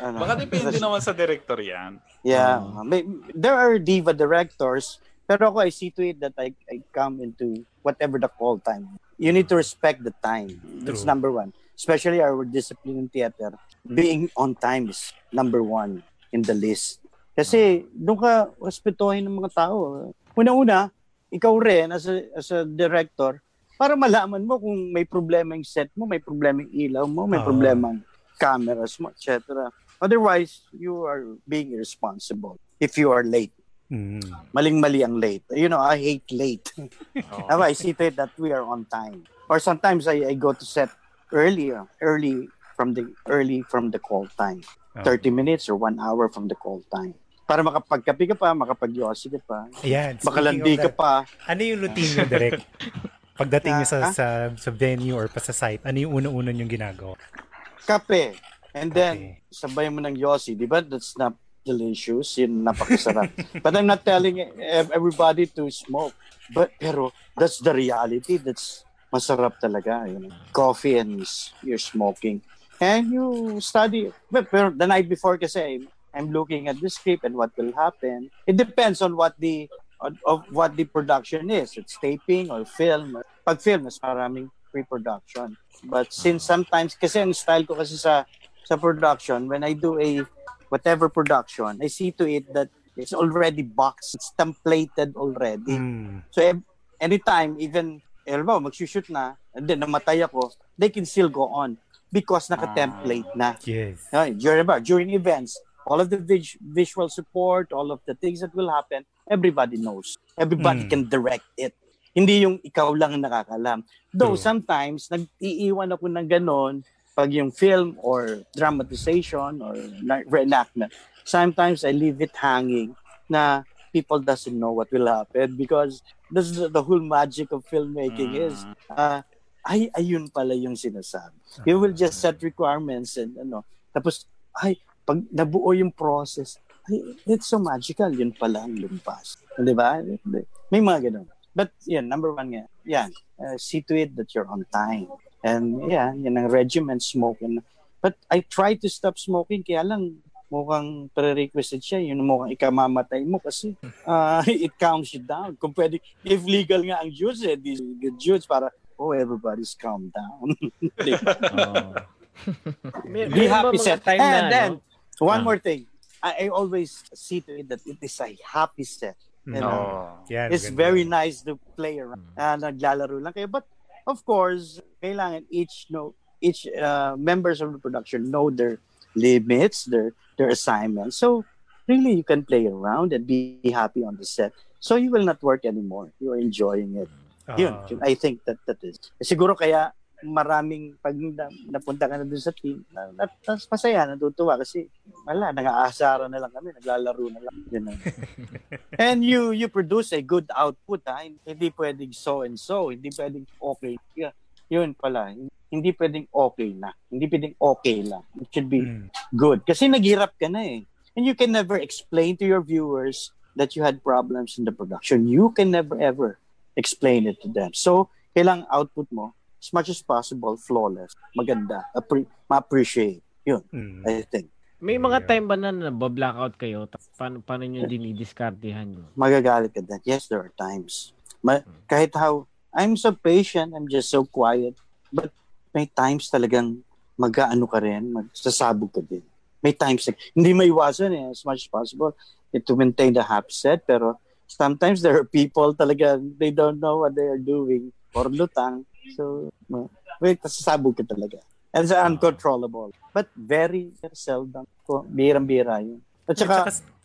[SPEAKER 4] ano.
[SPEAKER 1] mga- Baka depende naman sa director yan.
[SPEAKER 4] Yeah.
[SPEAKER 2] Ah.
[SPEAKER 4] May, there are diva directors, pero ako, I see to it that I, I come into whatever the call time. You need to respect the time. That's
[SPEAKER 3] True.
[SPEAKER 4] number one. Especially our discipline in theater. Being on time is number one in the list. Kasi doon ka respetuhin ng mga tao. Una-una, ikaw rin as a, as a director, para malaman mo kung may problema yung set mo, may problema yung ilaw mo, may
[SPEAKER 3] Oo.
[SPEAKER 4] problema yung cameras mo, etc. Otherwise, you are being irresponsible if you are late.
[SPEAKER 3] Mm.
[SPEAKER 4] Maling-mali ang late. You know, I hate late. Now, I see to it that we are on time. Or sometimes I, I go to set earlier, early from the early from the call time.
[SPEAKER 3] Oh.
[SPEAKER 4] 30 minutes or 1 hour from the call time. Para makapagkapi ka pa, makapag-yosi ka pa,
[SPEAKER 3] Ayan, speaking
[SPEAKER 4] makalandi
[SPEAKER 3] of
[SPEAKER 4] ka pa.
[SPEAKER 3] Ano yung routine nyo, Direk? Pagdating nyo sa,
[SPEAKER 4] Ah?
[SPEAKER 3] sa, sa venue or pa sa site, ano yung una-una yung ginagawa?
[SPEAKER 4] Kape. And then, sabay mo ng yosi. Di ba? That's not delicious. Yun, napakasarap. But I'm not telling ev- everybody to smoke. But, pero, that's the reality. That's masarap talaga. You know? Coffee and you're smoking. And you study. But, pero the night before kasi, I'm, looking at the script and what will happen. It depends on what the of what the production is. It's taping or film. Pag film, mas maraming pre-production. But since sometimes, kasi ang style ko kasi sa sa production, when I do a whatever production, I see to it that it's already boxed, it's templated already.
[SPEAKER 3] Mm.
[SPEAKER 4] So anytime, even, eh, ba, magsushoot na, and then namatay ako, they can still go on because naka-template na.
[SPEAKER 3] Yes.
[SPEAKER 4] During, ba, during events, all of the vis- visual support, all of the things that will happen, everybody knows. Everybody
[SPEAKER 3] Mm.
[SPEAKER 4] can direct it. Hindi yung ikaw lang ang nakakalam. Though
[SPEAKER 3] True.
[SPEAKER 4] sometimes, nag-iiwan ako ng ganon pag yung film or dramatization or na- reenactment. Sometimes I leave it hanging na people doesn't know what will happen because that's the, the whole magic of filmmaking is uh, ay ayun pala yung sinasabi. You will just set requirements and ano tapos ay pag nabuo yung process ay it's so magical yun pala ang lumpas. 'Di ba? May mga ganun. But yan number one nga. Yan. Uh, see to it that you're on time. And yeah, yan ang regimen smoking. But I try to stop smoking kaya lang mukhang prerequisite siya. Yun mukhang ikamamatay mo kasi uh, it calms you down. Kung pwede, if legal nga ang juice, eh, these good juice para, oh, everybody's calm down.
[SPEAKER 2] Oo. May-
[SPEAKER 4] Be happy set.
[SPEAKER 2] time
[SPEAKER 4] And
[SPEAKER 2] na,
[SPEAKER 4] then,
[SPEAKER 2] no?
[SPEAKER 4] One
[SPEAKER 2] Ah.
[SPEAKER 4] more thing. I, I always see to it that it is a happy set. You know?
[SPEAKER 1] Oo.
[SPEAKER 3] Yan,
[SPEAKER 4] It's
[SPEAKER 3] ganda.
[SPEAKER 4] very nice to play around. Ah, naglalaro lang kayo. But, of course, kailangan each know each uh, members of the production know their limits, their their assignments. So, really, you can play around and be happy on the set. So, you will not work anymore. You are enjoying it.
[SPEAKER 3] Ah.
[SPEAKER 4] yun, I think that that is. Siguro kaya maraming pag na, napunta ka na dun sa team, na, na, na, masaya, natutuwa kasi wala, nag-aasara na lang kami, naglalaro na lang. Yun na. and you you produce a good output, ha? Hindi pwedeng so and so, hindi pwedeng okay. Yeah, yun pala. hindi pwedeng okay na. Hindi pwedeng okay lang. It should be
[SPEAKER 3] Mm.
[SPEAKER 4] good. Kasi naghirap ka na eh. And you can never explain to your viewers that you had problems in the production. You can never ever explain it to them. So, kailang output mo, as much as possible, flawless, maganda, appre- ma-appreciate. Yun,
[SPEAKER 3] Mm.
[SPEAKER 4] I think.
[SPEAKER 2] May mga
[SPEAKER 3] Yeah.
[SPEAKER 2] time ba na nabablackout kayo? Paano, paano nyo dinidiskartehan nyo?
[SPEAKER 4] Magagalit ka din. Yes, there are times. Ma- kahit how, I'm so patient, I'm just so quiet. But may times talagang mag-ano ka rin, magsasabog ka din. May times, na- hindi maiwasan eh, as much as possible eh, to maintain the happy set. Pero sometimes there are people talaga, they don't know what they are doing or lutang. So, wait, sasabog ka talaga. And it's uncontrollable. But very seldom. Birang-bira yun. At
[SPEAKER 3] At
[SPEAKER 4] saka,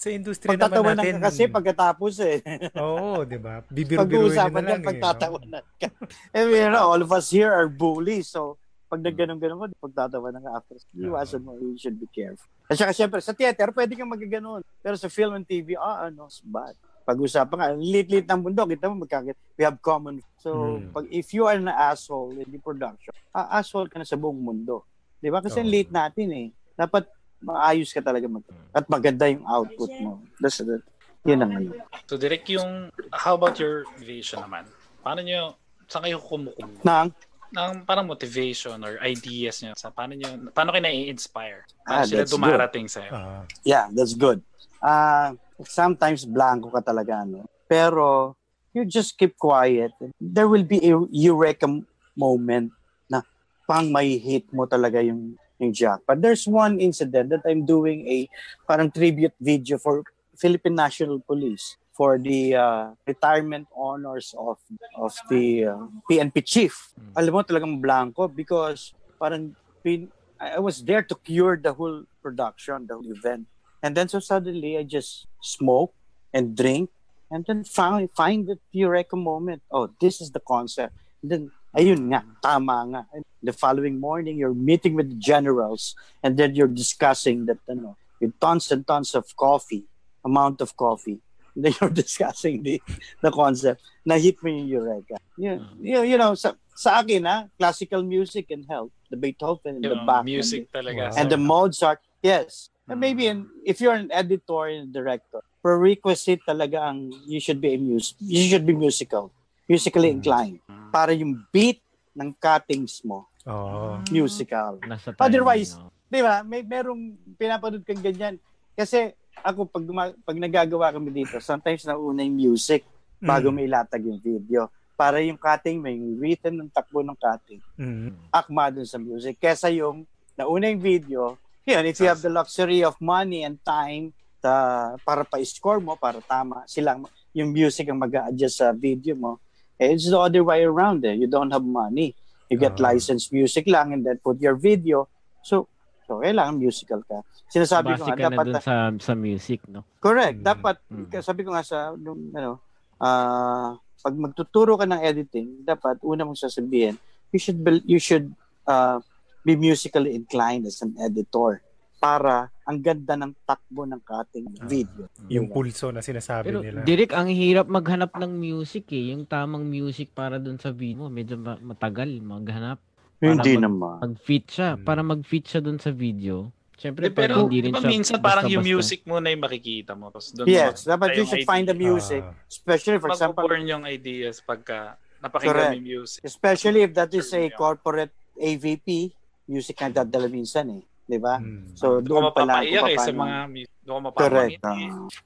[SPEAKER 3] sa industriya naman
[SPEAKER 4] pagtatawanan
[SPEAKER 3] natin.
[SPEAKER 4] ka kasi pagkatapos eh.
[SPEAKER 3] Oo, di ba?
[SPEAKER 4] Pag-uusapan
[SPEAKER 3] na lang. eh, no?
[SPEAKER 4] pagtatawanan ka. I mean, you know, all of us here are bullies. So, pag nagganon-ganon ko, pagtatawanan ka after. Iwasan mo, you should be careful. At saka syempre, sa theater, pwede kang magaganon. Pero sa film and TV, ah, ano, it's bad. Pag-usapan ka, lit-lit ng bundok, kita mo, magkakit. We have common. So,
[SPEAKER 3] Hmm.
[SPEAKER 4] pag if you are an asshole in the production, ah, asshole ka na sa buong mundo. Di ba? Kasi
[SPEAKER 3] Oo.
[SPEAKER 4] late natin eh. Dapat maayos ka talaga mag at maganda yung output mo. That's it. Yun ang ano.
[SPEAKER 1] So direct yung, how about your vision naman? Paano nyo, saan kayo kumukuha?
[SPEAKER 4] Nang,
[SPEAKER 1] ng parang motivation or ideas nyo sa paano nyo, paano kayo na-inspire? Paano
[SPEAKER 4] Ah,
[SPEAKER 1] sila dumarating sa'yo?
[SPEAKER 3] Ah,
[SPEAKER 4] Yeah, that's good. Uh, sometimes blanco ka talaga, no? Pero, you just keep quiet. There will be a eureka moment na pang may hit mo talaga yung, yung jackpot. There's one incident that I'm doing a parang tribute video for Philippine National Police for the uh, retirement honors of of the uh, PNP chief. Alam mo talagang blanco because parang pin, I was there to cure the whole production, the whole event. And then so suddenly I just smoke and drink and then find find the eureka moment. Oh, this is the concept. And then ayun nga, tama nga. And the following morning you're meeting with the generals and then you're discussing that ano, with tons and tons of coffee, amount of coffee. And then you're discussing the the concept na hit mo yung eureka. You, mm-hmm. you, you know, sa, sa akin ha, classical music can help. The Beethoven and the
[SPEAKER 1] Yung
[SPEAKER 4] Bach.
[SPEAKER 1] music
[SPEAKER 4] and
[SPEAKER 1] talaga.
[SPEAKER 4] And the Mozart, yes. And
[SPEAKER 1] Mm.
[SPEAKER 4] maybe in, if you're an editor and director, prerequisite talaga ang you should be a mus you should be musical, musically
[SPEAKER 3] Mm.
[SPEAKER 4] inclined para yung beat ng cuttings mo
[SPEAKER 3] Oo.
[SPEAKER 4] musical.
[SPEAKER 2] Nasa
[SPEAKER 4] Otherwise,
[SPEAKER 2] no?
[SPEAKER 4] Di ba? May merong pinapanood kang ganyan. Kasi ako pag guma- pag nagagawa kami dito, sometimes nauna yung music bago
[SPEAKER 3] Mm.
[SPEAKER 4] may latag yung video. Para yung cutting, may written ng takbo ng cutting.
[SPEAKER 3] Mm.
[SPEAKER 4] akma dun sa music. Kesa yung nauna yung video, yun, if you have the luxury of money and time ta, para pa-score mo, para tama, silang yung music ang mag adjust sa video mo, eh, it's the other way around eh. You don't have money. You get
[SPEAKER 3] Ah.
[SPEAKER 4] licensed music lang and then put your video. So, so kailangan musical ka. Sinasabi ko
[SPEAKER 2] Base
[SPEAKER 4] nga,
[SPEAKER 2] ka na
[SPEAKER 4] dapat,
[SPEAKER 2] dun sa, sa music, no?
[SPEAKER 4] correct,
[SPEAKER 3] Mm.
[SPEAKER 4] dapat,
[SPEAKER 2] Mm.
[SPEAKER 4] sabi ko nga sa, nung, ano, ah, pag magtuturo ka ng editing, dapat una mong sasabihin, you should be, you should uh, be musically inclined as an editor para ang ganda ng takbo ng cutting video.
[SPEAKER 3] Yung
[SPEAKER 4] Diba?
[SPEAKER 3] pulso na sinasabi
[SPEAKER 2] Pero
[SPEAKER 3] nila.
[SPEAKER 2] direct ang hirap maghanap ng music eh. Yung tamang music para dun sa video. Medyo ma- matagal maghanap.
[SPEAKER 4] Hindi
[SPEAKER 2] mag-
[SPEAKER 4] naman.
[SPEAKER 2] Mag-fit siya.
[SPEAKER 3] Mm.
[SPEAKER 2] Para mag-fit siya dun sa video. Siyempre,
[SPEAKER 1] Eh, pero
[SPEAKER 2] hindi
[SPEAKER 1] di
[SPEAKER 2] rin
[SPEAKER 1] ba
[SPEAKER 2] siya
[SPEAKER 1] minsan parang yung
[SPEAKER 2] basta-basta.
[SPEAKER 1] music muna yung makikita mo. Tapos doon
[SPEAKER 4] Yes,
[SPEAKER 1] mo-
[SPEAKER 4] dapat you
[SPEAKER 1] yung
[SPEAKER 4] should find the
[SPEAKER 1] idea.
[SPEAKER 4] music.
[SPEAKER 3] Ah.
[SPEAKER 4] Especially, for example,
[SPEAKER 1] Mag-born yung ideas pagka napakinggan yung music.
[SPEAKER 4] especially if that is a corporate AVP, music na dadala minsan eh. Di ba?
[SPEAKER 3] Mm.
[SPEAKER 4] So,
[SPEAKER 1] Doon
[SPEAKER 4] doon pa lang
[SPEAKER 1] mapapaiyak
[SPEAKER 4] kung
[SPEAKER 1] eh sa mga music. Doon ka
[SPEAKER 4] Correct. Ah,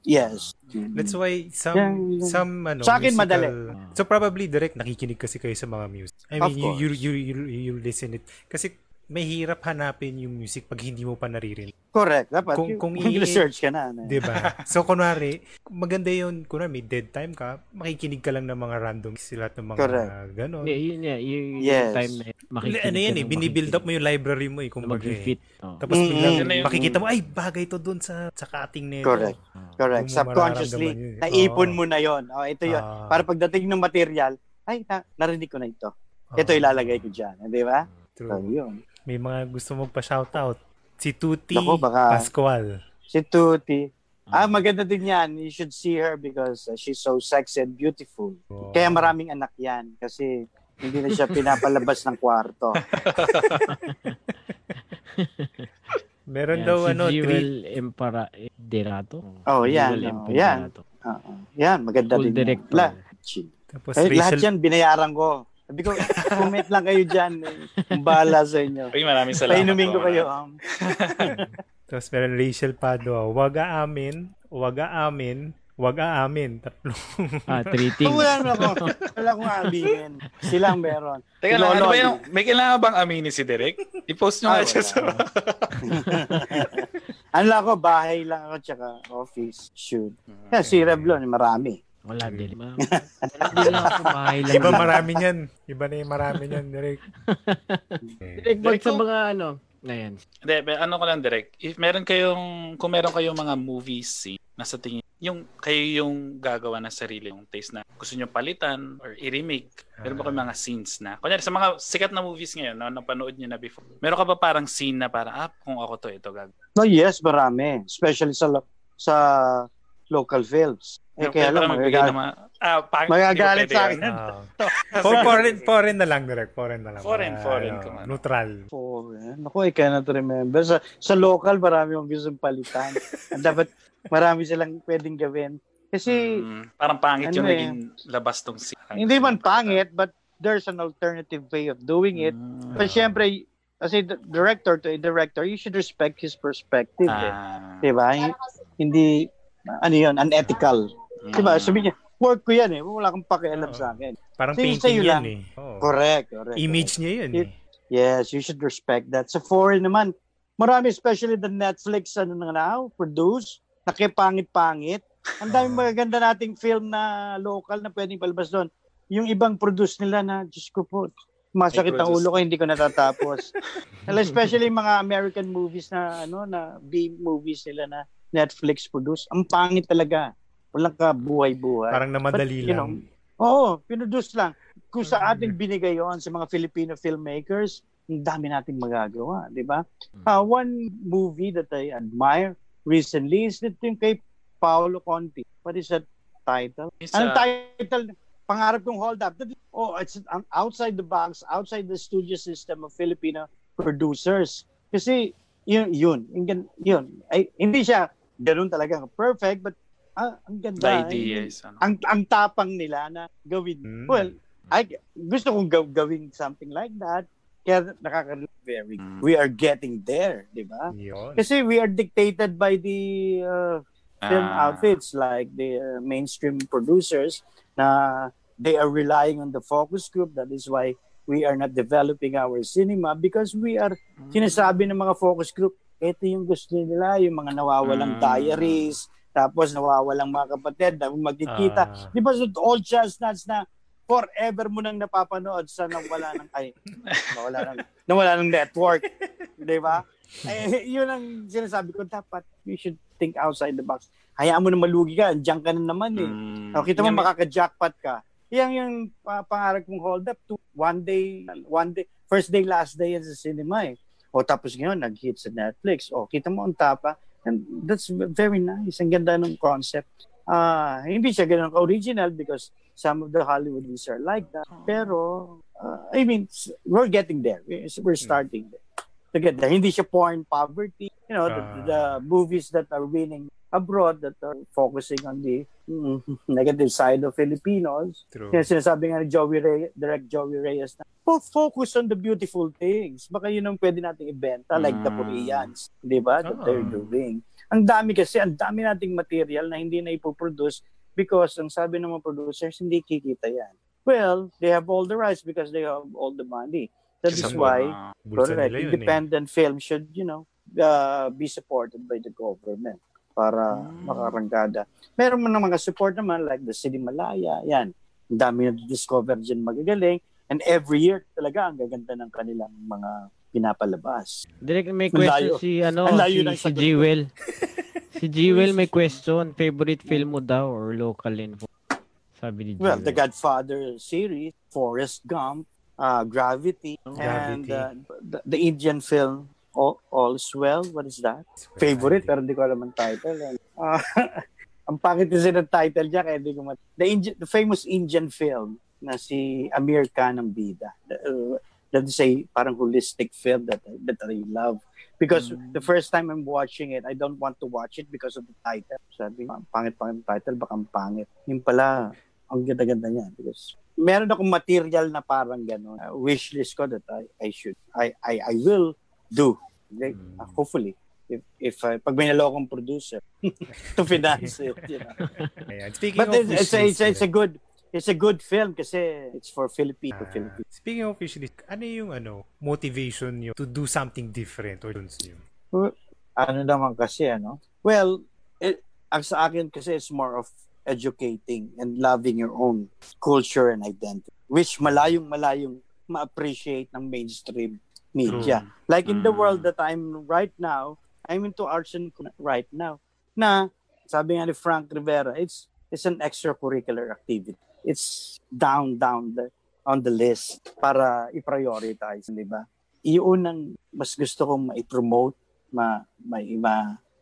[SPEAKER 4] yes.
[SPEAKER 3] That's why some
[SPEAKER 4] Yeah, yeah.
[SPEAKER 3] some ano
[SPEAKER 4] Sa akin,
[SPEAKER 3] musical-
[SPEAKER 4] madali.
[SPEAKER 3] So probably direct nakikinig kasi kayo sa mga music. I
[SPEAKER 4] Of
[SPEAKER 3] mean you, you you you you listen it kasi may hirap hanapin yung music pag hindi mo pa naririnig.
[SPEAKER 4] Correct. Dapat
[SPEAKER 3] Kung-
[SPEAKER 4] yung,
[SPEAKER 3] kung
[SPEAKER 4] kung
[SPEAKER 3] i-
[SPEAKER 4] research ka na. ano.
[SPEAKER 3] 'Di ba? So kunwari, maganda 'yun, kunwari may dead time ka, makikinig ka lang ng mga random sila ng mga
[SPEAKER 4] Correct.
[SPEAKER 3] gano'n.
[SPEAKER 2] Hindi, yun, yeah, yun, yung
[SPEAKER 4] Yes.
[SPEAKER 2] time na makikinig
[SPEAKER 3] ano yan eh, binibuild up mo yung library mo eh, kung
[SPEAKER 2] mag-fit. Oh.
[SPEAKER 3] Tapos
[SPEAKER 4] Mm,
[SPEAKER 3] biglang
[SPEAKER 1] yung-
[SPEAKER 3] makikita mo, ay, bagay to dun sa, sa cutting nito.
[SPEAKER 4] Correct. Correct.
[SPEAKER 3] Yung
[SPEAKER 4] Subconsciously,
[SPEAKER 3] eh.
[SPEAKER 4] naipon
[SPEAKER 3] Oo.
[SPEAKER 4] mo na yon. Oh, ito yon.
[SPEAKER 3] Ah.
[SPEAKER 4] Para pagdating ng material, ay, na, narinig ko na ito. Ito
[SPEAKER 3] Ah,
[SPEAKER 4] ilalagay ko dyan. Di ba?
[SPEAKER 3] True.
[SPEAKER 4] So, yun.
[SPEAKER 3] May mga gusto magpa-shoutout. Si Tuti
[SPEAKER 4] Naku, baka-
[SPEAKER 3] Pascual.
[SPEAKER 4] Si Tuti. Ah, maganda din yan. You should see her because uh, she's so sexy and beautiful.
[SPEAKER 3] Oh.
[SPEAKER 4] Kaya maraming anak yan. Kasi Hindi na siya pinapalabas ng kwarto.
[SPEAKER 3] Meron
[SPEAKER 2] Yan,
[SPEAKER 3] daw
[SPEAKER 2] si
[SPEAKER 3] ano, three,
[SPEAKER 2] Jewel Empara Derato.
[SPEAKER 4] Oh, yan.
[SPEAKER 2] Jewel
[SPEAKER 4] Oh, yan. Oo. yan, maganda
[SPEAKER 2] Full
[SPEAKER 4] din. yan.
[SPEAKER 2] director.
[SPEAKER 4] La,
[SPEAKER 3] tapos
[SPEAKER 4] eh, lahat
[SPEAKER 3] Rachel,
[SPEAKER 4] yan, binayaran ko. Sabi ko, comment lang kayo dyan. Eh. Bahala sa inyo.
[SPEAKER 1] Uy, maraming salamat.
[SPEAKER 4] Painumin ko kayo. Um,
[SPEAKER 3] tapos meron Rachel Padua, wag aamin, wag aamin, wag aamin. Tatlong.
[SPEAKER 2] Ah, three things.
[SPEAKER 4] wala na ako. Wala akong aminin. Silang meron.
[SPEAKER 1] Teka lang, ano ba yung, may kailangan bang aminin si Derek? I-post nyo
[SPEAKER 4] Ah,
[SPEAKER 1] nga siya sa...
[SPEAKER 4] Ano lang ako, bahay lang ako, tsaka office, shoot. Yeah, si Revlon, marami.
[SPEAKER 2] Wala din. Ma- Hindi lang ako bahay lang.
[SPEAKER 3] Iba marami niyan. Iba na yung marami niyan, Direk.
[SPEAKER 2] Direct bag sa mga ano. Ayan.
[SPEAKER 1] Hindi, ano ko lang direct. If meron kayong, kung meron kayong mga movies scene na sa tingin, yung kayo yung gagawa ng sarili yung taste na gusto nyo palitan or i-remake. Meron ba kayong mga scenes na? Kunyari, sa mga sikat na movies ngayon na napanood nyo na before, meron ka ba parang scene na parang, ah, kung ako to, ito gag.
[SPEAKER 4] No, yes, marami. Especially sa sa local films. Eh, kaya lang, magagalit,
[SPEAKER 1] mga, ah, pangit,
[SPEAKER 4] magagalit sa akin.
[SPEAKER 3] Ah. For, foreign, foreign na lang, Direk. Foreign na lang.
[SPEAKER 1] Foreign,
[SPEAKER 3] Para,
[SPEAKER 1] foreign,
[SPEAKER 3] ano,
[SPEAKER 1] ano.
[SPEAKER 3] Neutral.
[SPEAKER 4] Foreign. Ako, I cannot remember. Sa, sa local, marami akong gustong palitan. Dapat, marami silang pwedeng gawin. Kasi,
[SPEAKER 1] Mm, parang pangit
[SPEAKER 4] ano
[SPEAKER 1] yung
[SPEAKER 4] eh.
[SPEAKER 1] naging labas tong scene.
[SPEAKER 4] hindi man pangit, but there's an alternative way of doing it.
[SPEAKER 1] Mm.
[SPEAKER 4] But syempre, as a director to a director, you should respect his perspective. eh.
[SPEAKER 1] Ah,
[SPEAKER 4] Diba? Hindi, ano yun, unethical. Diba?
[SPEAKER 1] mm.
[SPEAKER 4] Sabi niya, work ko yan eh. Wala kang pakialam
[SPEAKER 3] Oo.
[SPEAKER 4] sa akin.
[SPEAKER 3] Parang
[SPEAKER 4] Sige,
[SPEAKER 3] painting yan
[SPEAKER 4] lang.
[SPEAKER 3] eh. Oo.
[SPEAKER 4] Correct, correct.
[SPEAKER 3] Image niya yun eh.
[SPEAKER 4] Yes, you should respect that. Sa foreign naman, marami, especially the Netflix, ano na now, produce, nakipangit-pangit. Ang daming magaganda nating film na local na pwedeng palabas doon. Yung ibang produce nila na, Diyos ko po, masakit ang ulo ko, hindi ko natatapos. Especially mga American movies na, ano, na B movies nila na Netflix produce. Ang pangit talaga. Walang kabuhay-buhay.
[SPEAKER 3] Parang namadali
[SPEAKER 4] But, you
[SPEAKER 3] lang.
[SPEAKER 4] Oo, pinuduce lang. Kung sa ating binigay yon sa mga Filipino filmmakers, ang dami nating magagawa, di ba? Uh, one movie that I admire recently is that yung kay Paolo Conti. What is that title?
[SPEAKER 1] It's,
[SPEAKER 4] Anong
[SPEAKER 1] uh,
[SPEAKER 4] title? Pangarap kong hold up. Oh, it's um, outside the box, outside the studio system of Filipino producers. Kasi yun, yun, gan- yun. Ay, hindi siya ganun talaga perfect, but ah, ang
[SPEAKER 1] the
[SPEAKER 4] ganda.
[SPEAKER 1] idea
[SPEAKER 4] Yung-
[SPEAKER 1] is, ano.
[SPEAKER 4] ang ang tapang nila na gawin.
[SPEAKER 3] Mm.
[SPEAKER 4] Well, I gusto kong gaw- gawin something like that. Kaya nakaka very
[SPEAKER 1] Mm.
[SPEAKER 4] we are getting there, 'di ba?
[SPEAKER 3] Yun.
[SPEAKER 4] Kasi we are dictated by the uh, film
[SPEAKER 1] Ah,
[SPEAKER 4] outfits like the uh, mainstream producers na they are relying on the focus group that is why we are not developing our cinema because we are sinasabi ng mga focus group ito yung gusto nila yung mga nawawalang
[SPEAKER 1] Mm.
[SPEAKER 4] diaries tapos nawawalang mga kapatid na magkikita
[SPEAKER 3] Ah.
[SPEAKER 4] Di ba so all chestnuts na forever mo nang napapanood sa nawala ng ay nawala ng nawala ng network, 'di ba? Eh, yun ang sinasabi ko dapat you should think outside the box. Hayaan mo na malugi ka, andiyan ka na naman eh.
[SPEAKER 1] mm,
[SPEAKER 4] O, kita mo
[SPEAKER 1] yung-
[SPEAKER 4] makaka-jackpot ka. Yan yung uh, pangarap kong hold up to one day, one day, first day, last day sa cinema eh. O tapos ngayon, nag-hit sa Netflix. O kita mo ang tapa. And that's very nice. Ang ganda ng concept. Ah, hindi siya ganun ka-original because some of the Hollywood movies are like that. Pero, uh, I mean, we're getting there. We're we're starting there. Get there. Hindi siya porn poverty. You know, the,
[SPEAKER 3] Ah.
[SPEAKER 4] the movies that are winning abroad that are focusing on the mm, negative side of Filipinos.
[SPEAKER 3] True.
[SPEAKER 4] Kaya sinasabi nga ni Joey Reyes, direct Joey Reyes na, "Po- focus on the beautiful things. Baka yun ang pwede nating ibenta like the
[SPEAKER 1] Mm.
[SPEAKER 4] Koreans. Di ba? That
[SPEAKER 3] Ah.
[SPEAKER 4] they're doing. Ang dami kasi, ang dami nating material na hindi na ipoproduce because ang sabi ng mga producers, hindi kikita yan. Well, they have all the rights because they have all the money. That is why
[SPEAKER 1] ah,
[SPEAKER 4] correct,
[SPEAKER 3] eh.
[SPEAKER 4] independent film should, you know, uh, be supported by the government para
[SPEAKER 1] Mm.
[SPEAKER 4] makarangkada. Meron man ng mga support naman like the City Malaya, yan. Ang dami na discover dyan magagaling. And every year talaga ang gaganda ng kanilang mga pinapalabas.
[SPEAKER 2] Direct may question
[SPEAKER 4] layo.
[SPEAKER 2] si ano,
[SPEAKER 4] Ang layo
[SPEAKER 2] si, si. Jewel. si Jewel may question, favorite film mo daw or local info? Sabi ni Jewel.
[SPEAKER 4] Well, the Godfather series, Forrest Gump, uh, Gravity, and
[SPEAKER 3] Gravity.
[SPEAKER 4] uh, the, the Indian film All, All's Well. What is that? favorite pero hindi ko alam ang title. Ah, ang pangit kasi ng title niya kaya hindi ko mat- the, Indian, the famous Indian film na si Amir Khan ang bida. Uh, that is a parang holistic film that that I love. Because
[SPEAKER 1] Mm.
[SPEAKER 4] the first time I'm watching it, I don't want to watch it because of the title. Sabi, "Ah, pangit-pangit title, baka ang pangit. Yung pala, ang ganda-ganda niya. Because meron akong material na parang gano'n. Uh, wish list ko that I, I should, I, I, I will do. Like,
[SPEAKER 3] Mm.
[SPEAKER 4] uh, hopefully. If, if uh, pag may nalokong producer to finance it, you know.
[SPEAKER 3] Ayan. Speaking
[SPEAKER 4] But
[SPEAKER 3] of
[SPEAKER 4] it's, it's, a, it's, a, it's a good it's a good film kasi it's for Filipino
[SPEAKER 3] Ah,
[SPEAKER 4] Filipino.
[SPEAKER 3] speaking of wishlist, ano yung ano motivation nyo to do something different or don't nyo?
[SPEAKER 4] Ano naman kasi ano? Well, it, ang sa akin kasi it's more of educating and loving your own culture and identity which malayong malayong ma-appreciate ng mainstream media. Like in the
[SPEAKER 1] Mm.
[SPEAKER 4] world that I'm right now, I'm into arts and right now. Na sabi nga ni Frank Rivera, it's it's an extracurricular activity. It's down down the on the list para i-prioritize, di ba? Iyon ang mas gusto kong ma-promote, ma, ma, ma,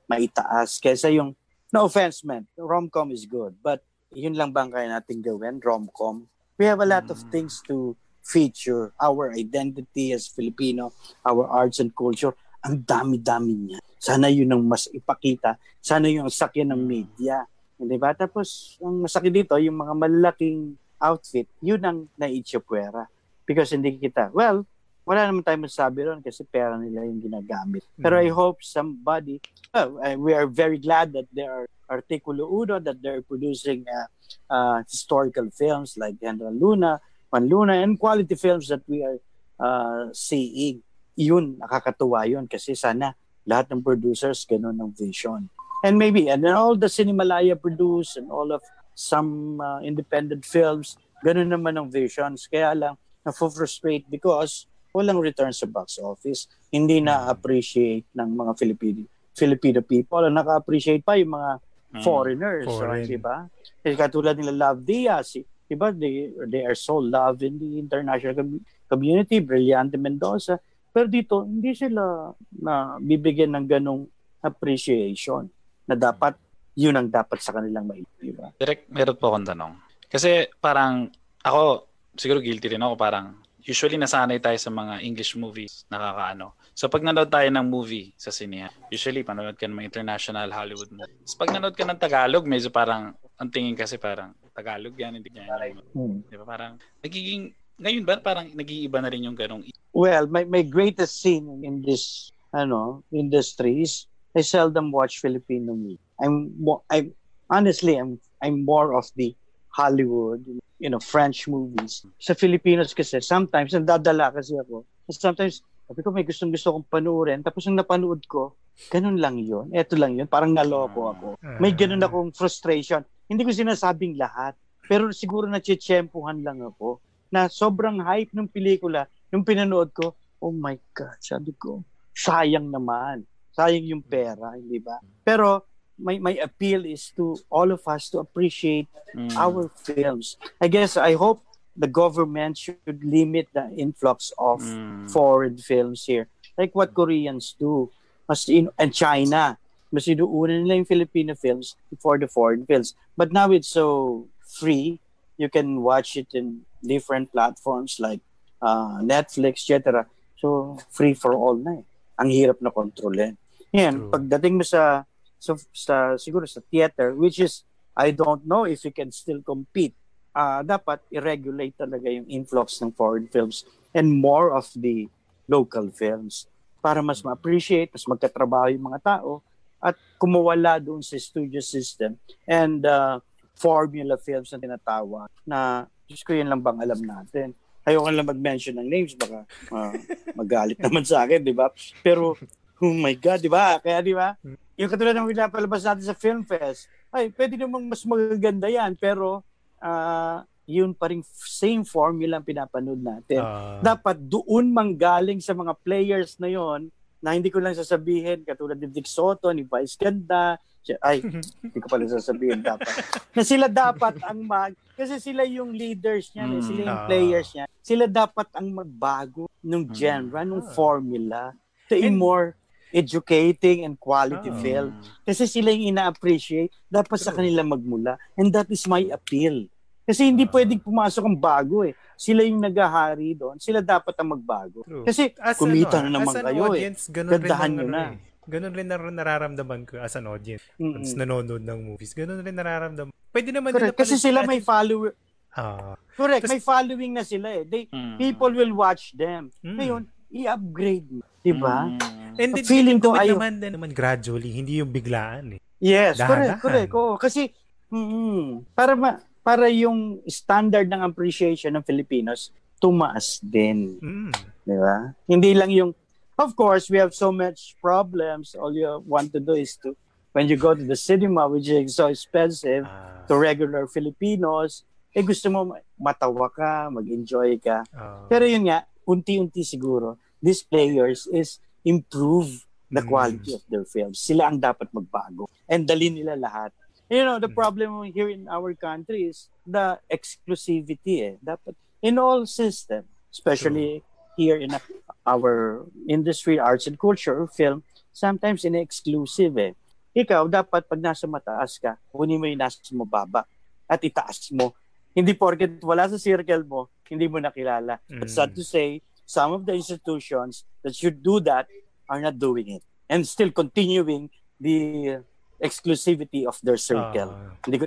[SPEAKER 4] maitaas kaysa yung no offense man, rom-com is good, but yun lang bang kaya natin gawin, rom-com? We have a lot of
[SPEAKER 1] Mm.
[SPEAKER 4] things to feature our identity as Filipino, our arts and culture. Ang dami-dami niya. Sana yun ang mas ipakita. Sana yung sakyan ng media. Di ba? Tapos, ang masakit dito, yung mga malalaking outfit, yun ang naitsipwera. Because hindi kita, well, wala naman tayo masabi ron kasi pera nila yung ginagamit. Pero I hope somebody, well, uh, we are very glad that there are Articulo Uno, that they're producing uh, uh, historical films like General Luna, Juan Luna, and quality films that we are uh, seeing. Yun, nakakatuwa yun kasi sana lahat ng producers ganun ang vision. And maybe, and then all the Cinemalaya produce and all of some uh, independent films, ganun naman ang visions. Kaya lang, na-frustrate because walang return sa box office. Hindi na-appreciate ng mga Filipino Filipino people. Ang naka-appreciate pa yung mga
[SPEAKER 1] Mm.
[SPEAKER 4] foreigners,
[SPEAKER 3] Foreign.
[SPEAKER 4] so, di ba? Eh, katulad nila Love Diaz, si- di ba? They, they are so loved in the international com- community, Brillante Mendoza. Pero dito, hindi sila na bibigyan ng ganong appreciation na dapat yun ang dapat sa kanilang mai, di ba?
[SPEAKER 1] Direct, meron po akong tanong. Kasi parang ako, siguro guilty rin ako, parang usually nasanay tayo sa mga English movies, nakakaano. So pag nanood tayo ng movie sa sinehan, usually panonood ka ng mga international Hollywood movies. Tapos pag nanood ka ng Tagalog, medyo parang, ang tingin kasi parang, Tagalog yan, hindi yan.
[SPEAKER 4] Hmm.
[SPEAKER 1] di ba? Parang, nagiging, ngayon ba parang nag-iiba na rin yung ganong
[SPEAKER 4] Well, my, my greatest sin in this ano industry is I seldom watch Filipino movies. I'm I'm honestly I'm I'm more of the Hollywood, you know, French movies. Sa Filipinos kasi sometimes nadadala kasi ako. Sometimes sabi ko may gustong gusto kong panoorin tapos nung napanood ko, ganun lang yun. Eto lang yun. Parang naloko ako. May ganun akong frustration. Hindi ko sinasabing lahat. Pero siguro na-tsempuhan lang ako na sobrang hype ng pelikula. Nung pinanood ko, oh my God, sabi ko, sayang naman. Sayang yung pera, hindi ba? Pero my, my appeal is to all of us to appreciate
[SPEAKER 1] Mm.
[SPEAKER 4] our films. I guess, I hope the government should limit the influx of
[SPEAKER 1] Mm.
[SPEAKER 4] foreign films here. Like what Koreans do. Mas in, and China. Mas inuuna nila yung Filipino films before the foreign films. But now it's so free. You can watch it in different platforms like uh, Netflix, etc. So, free for all na eh. Ang hirap na kontrolin. Yan,
[SPEAKER 3] True.
[SPEAKER 4] pagdating mo sa, sa, sa, siguro sa theater, which is, I don't know if you can still compete. Ah, dapat i-regulate talaga yung influx ng foreign films and more of the local films para mas ma-appreciate, mas magkatrabaho yung mga tao at kumawala doon sa studio system and uh, formula films na tinatawag na Diyos ko yun lang bang alam natin. Ayoko lang mag-mention ng names, baka uh, magalit naman sa akin, di ba? Pero, oh my God, di ba? Kaya di ba? Yung katulad ng pinapalabas natin sa Film Fest, ay, pwede namang mas magaganda yan, pero ah, yun pa rin same formula ang pinapanood natin
[SPEAKER 3] Ah,
[SPEAKER 4] dapat doon manggaling sa mga players na yon na hindi ko lang sasabihin katulad ni Vic Soto, ni Vice Ganda, ay, hindi ko pala sasabihin dapat. Na sila dapat ang mag, kasi sila yung leaders niyan, eh,
[SPEAKER 1] Mm.
[SPEAKER 4] sila yung
[SPEAKER 3] Ah.
[SPEAKER 4] players niyan. Sila dapat ang magbago ng genre, ng
[SPEAKER 3] Ah.
[SPEAKER 4] formula to
[SPEAKER 3] And-
[SPEAKER 4] more educating and quality
[SPEAKER 3] Ah.
[SPEAKER 4] film. Kasi sila yung ina-appreciate, dapat sa kanila magmula. And that is my appeal. Kasi hindi
[SPEAKER 3] Ah.
[SPEAKER 4] pwedeng pumasok ang bago eh. Sila yung naghahari doon. Sila dapat ang magbago.
[SPEAKER 3] True.
[SPEAKER 4] Kasi
[SPEAKER 3] As
[SPEAKER 4] kumita
[SPEAKER 3] ano,
[SPEAKER 4] na naman kayo eh.
[SPEAKER 3] audience, ganun rin
[SPEAKER 4] Gandahan nyo
[SPEAKER 3] ano
[SPEAKER 4] na.
[SPEAKER 3] eh. Ganun rin na nararamdaman ko as an audience.
[SPEAKER 4] Mm-mm.
[SPEAKER 3] Once nanonood ng movies, ganun rin nararamdaman. Pwede naman
[SPEAKER 4] Correct.
[SPEAKER 3] nila
[SPEAKER 4] Kasi sila may follower.
[SPEAKER 3] Ah,
[SPEAKER 4] Correct.
[SPEAKER 3] Tas-
[SPEAKER 4] May following na sila eh. They,
[SPEAKER 1] Mm.
[SPEAKER 4] people will watch them.
[SPEAKER 3] Mm.
[SPEAKER 4] Ngayon, i-upgrade mo. Diba?
[SPEAKER 1] Mm.
[SPEAKER 3] and then,
[SPEAKER 4] Feeling ko ayaw-
[SPEAKER 3] naman, din naman gradually, hindi yung biglaan eh.
[SPEAKER 4] Yes,
[SPEAKER 3] Dahan-dahan.
[SPEAKER 4] correct, correct. Oo, kasi mm, para ma, para yung standard ng appreciation ng Filipinos tumaas din,
[SPEAKER 3] Mm.
[SPEAKER 4] di ba? Hindi lang yung Of course, we have so much problems. All you want to do is to when you go to the cinema which is so expensive
[SPEAKER 3] Ah,
[SPEAKER 4] to regular Filipinos, eh gusto mo matawa ka, mag-enjoy ka.
[SPEAKER 3] ah,
[SPEAKER 4] Pero yun nga, unti-unti siguro, these players is improve the
[SPEAKER 3] Mm.
[SPEAKER 4] quality of their films. Sila ang dapat magbago. And dalhin nila lahat. You know, the
[SPEAKER 3] Mm.
[SPEAKER 4] problem here in our country is the exclusivity eh. Dapat in all system, especially here in our industry, arts and culture, film, sometimes in-exclusive eh. Ikaw, dapat pag nasa mataas ka, kunin mo yung nasa mababa at itaas mo. Hindi porket wala sa circle mo, hindi mo nakilala. But
[SPEAKER 3] Mm.
[SPEAKER 4] sad to say, some of the institutions that should do that are not doing it and still continuing the exclusivity of their circle.
[SPEAKER 3] ah,
[SPEAKER 4] Hindi ko,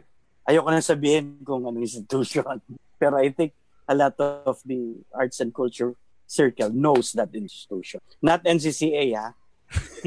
[SPEAKER 4] ayoko nang sabihin kung anong institution. Pero I think a lot of the arts and culture circle knows that institution. Not NCCA, ha?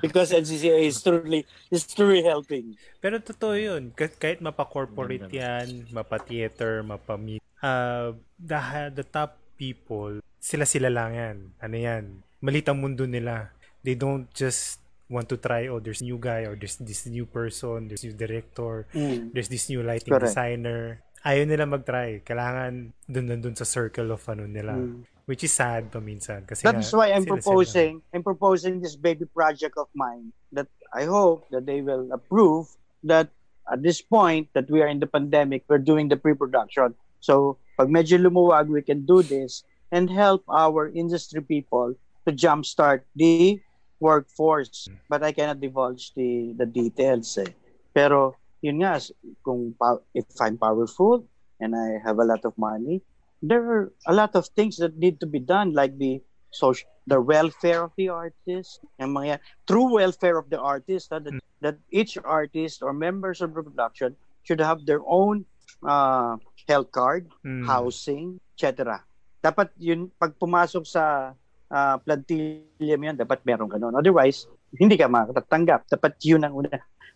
[SPEAKER 4] Because NCCA is truly is truly helping.
[SPEAKER 3] Pero totoo yun. Kah- Kahit mapa-corporate yan, mapa-theater, mapa-meet, uh, the, the top people, sila-sila lang yan. Ano yan? Malit ang mundo nila. They don't just want to try, oh, there's new guy, or there's this new person, there's new director,
[SPEAKER 4] Mm.
[SPEAKER 3] there's this new lighting
[SPEAKER 4] Correct.
[SPEAKER 3] designer. Ayaw nila mag-try. Kailangan dun dun dun sa circle of ano nila.
[SPEAKER 4] Mm.
[SPEAKER 3] Which is sad paminsan. Kasi
[SPEAKER 4] That's
[SPEAKER 3] nga,
[SPEAKER 4] why I'm proposing I'm proposing this baby project of mine that I hope that they will approve that at this point that we are in the pandemic we're doing the pre-production so pag medyo lumuwag we can do this and help our industry people to jumpstart the workforce but I cannot divulge the the details eh. pero yun nga kung if I'm powerful and I have a lot of money there are a lot of things that need to be done like the social the welfare of the artist yung mga true welfare of the artist that, that each artist or members of the production should have their own uh, health card
[SPEAKER 3] Mm.
[SPEAKER 4] housing etc dapat yun pag pumasok sa uh, plantillium yan dapat meron ka nun otherwise hindi ka makatatanggap dapat yun ang una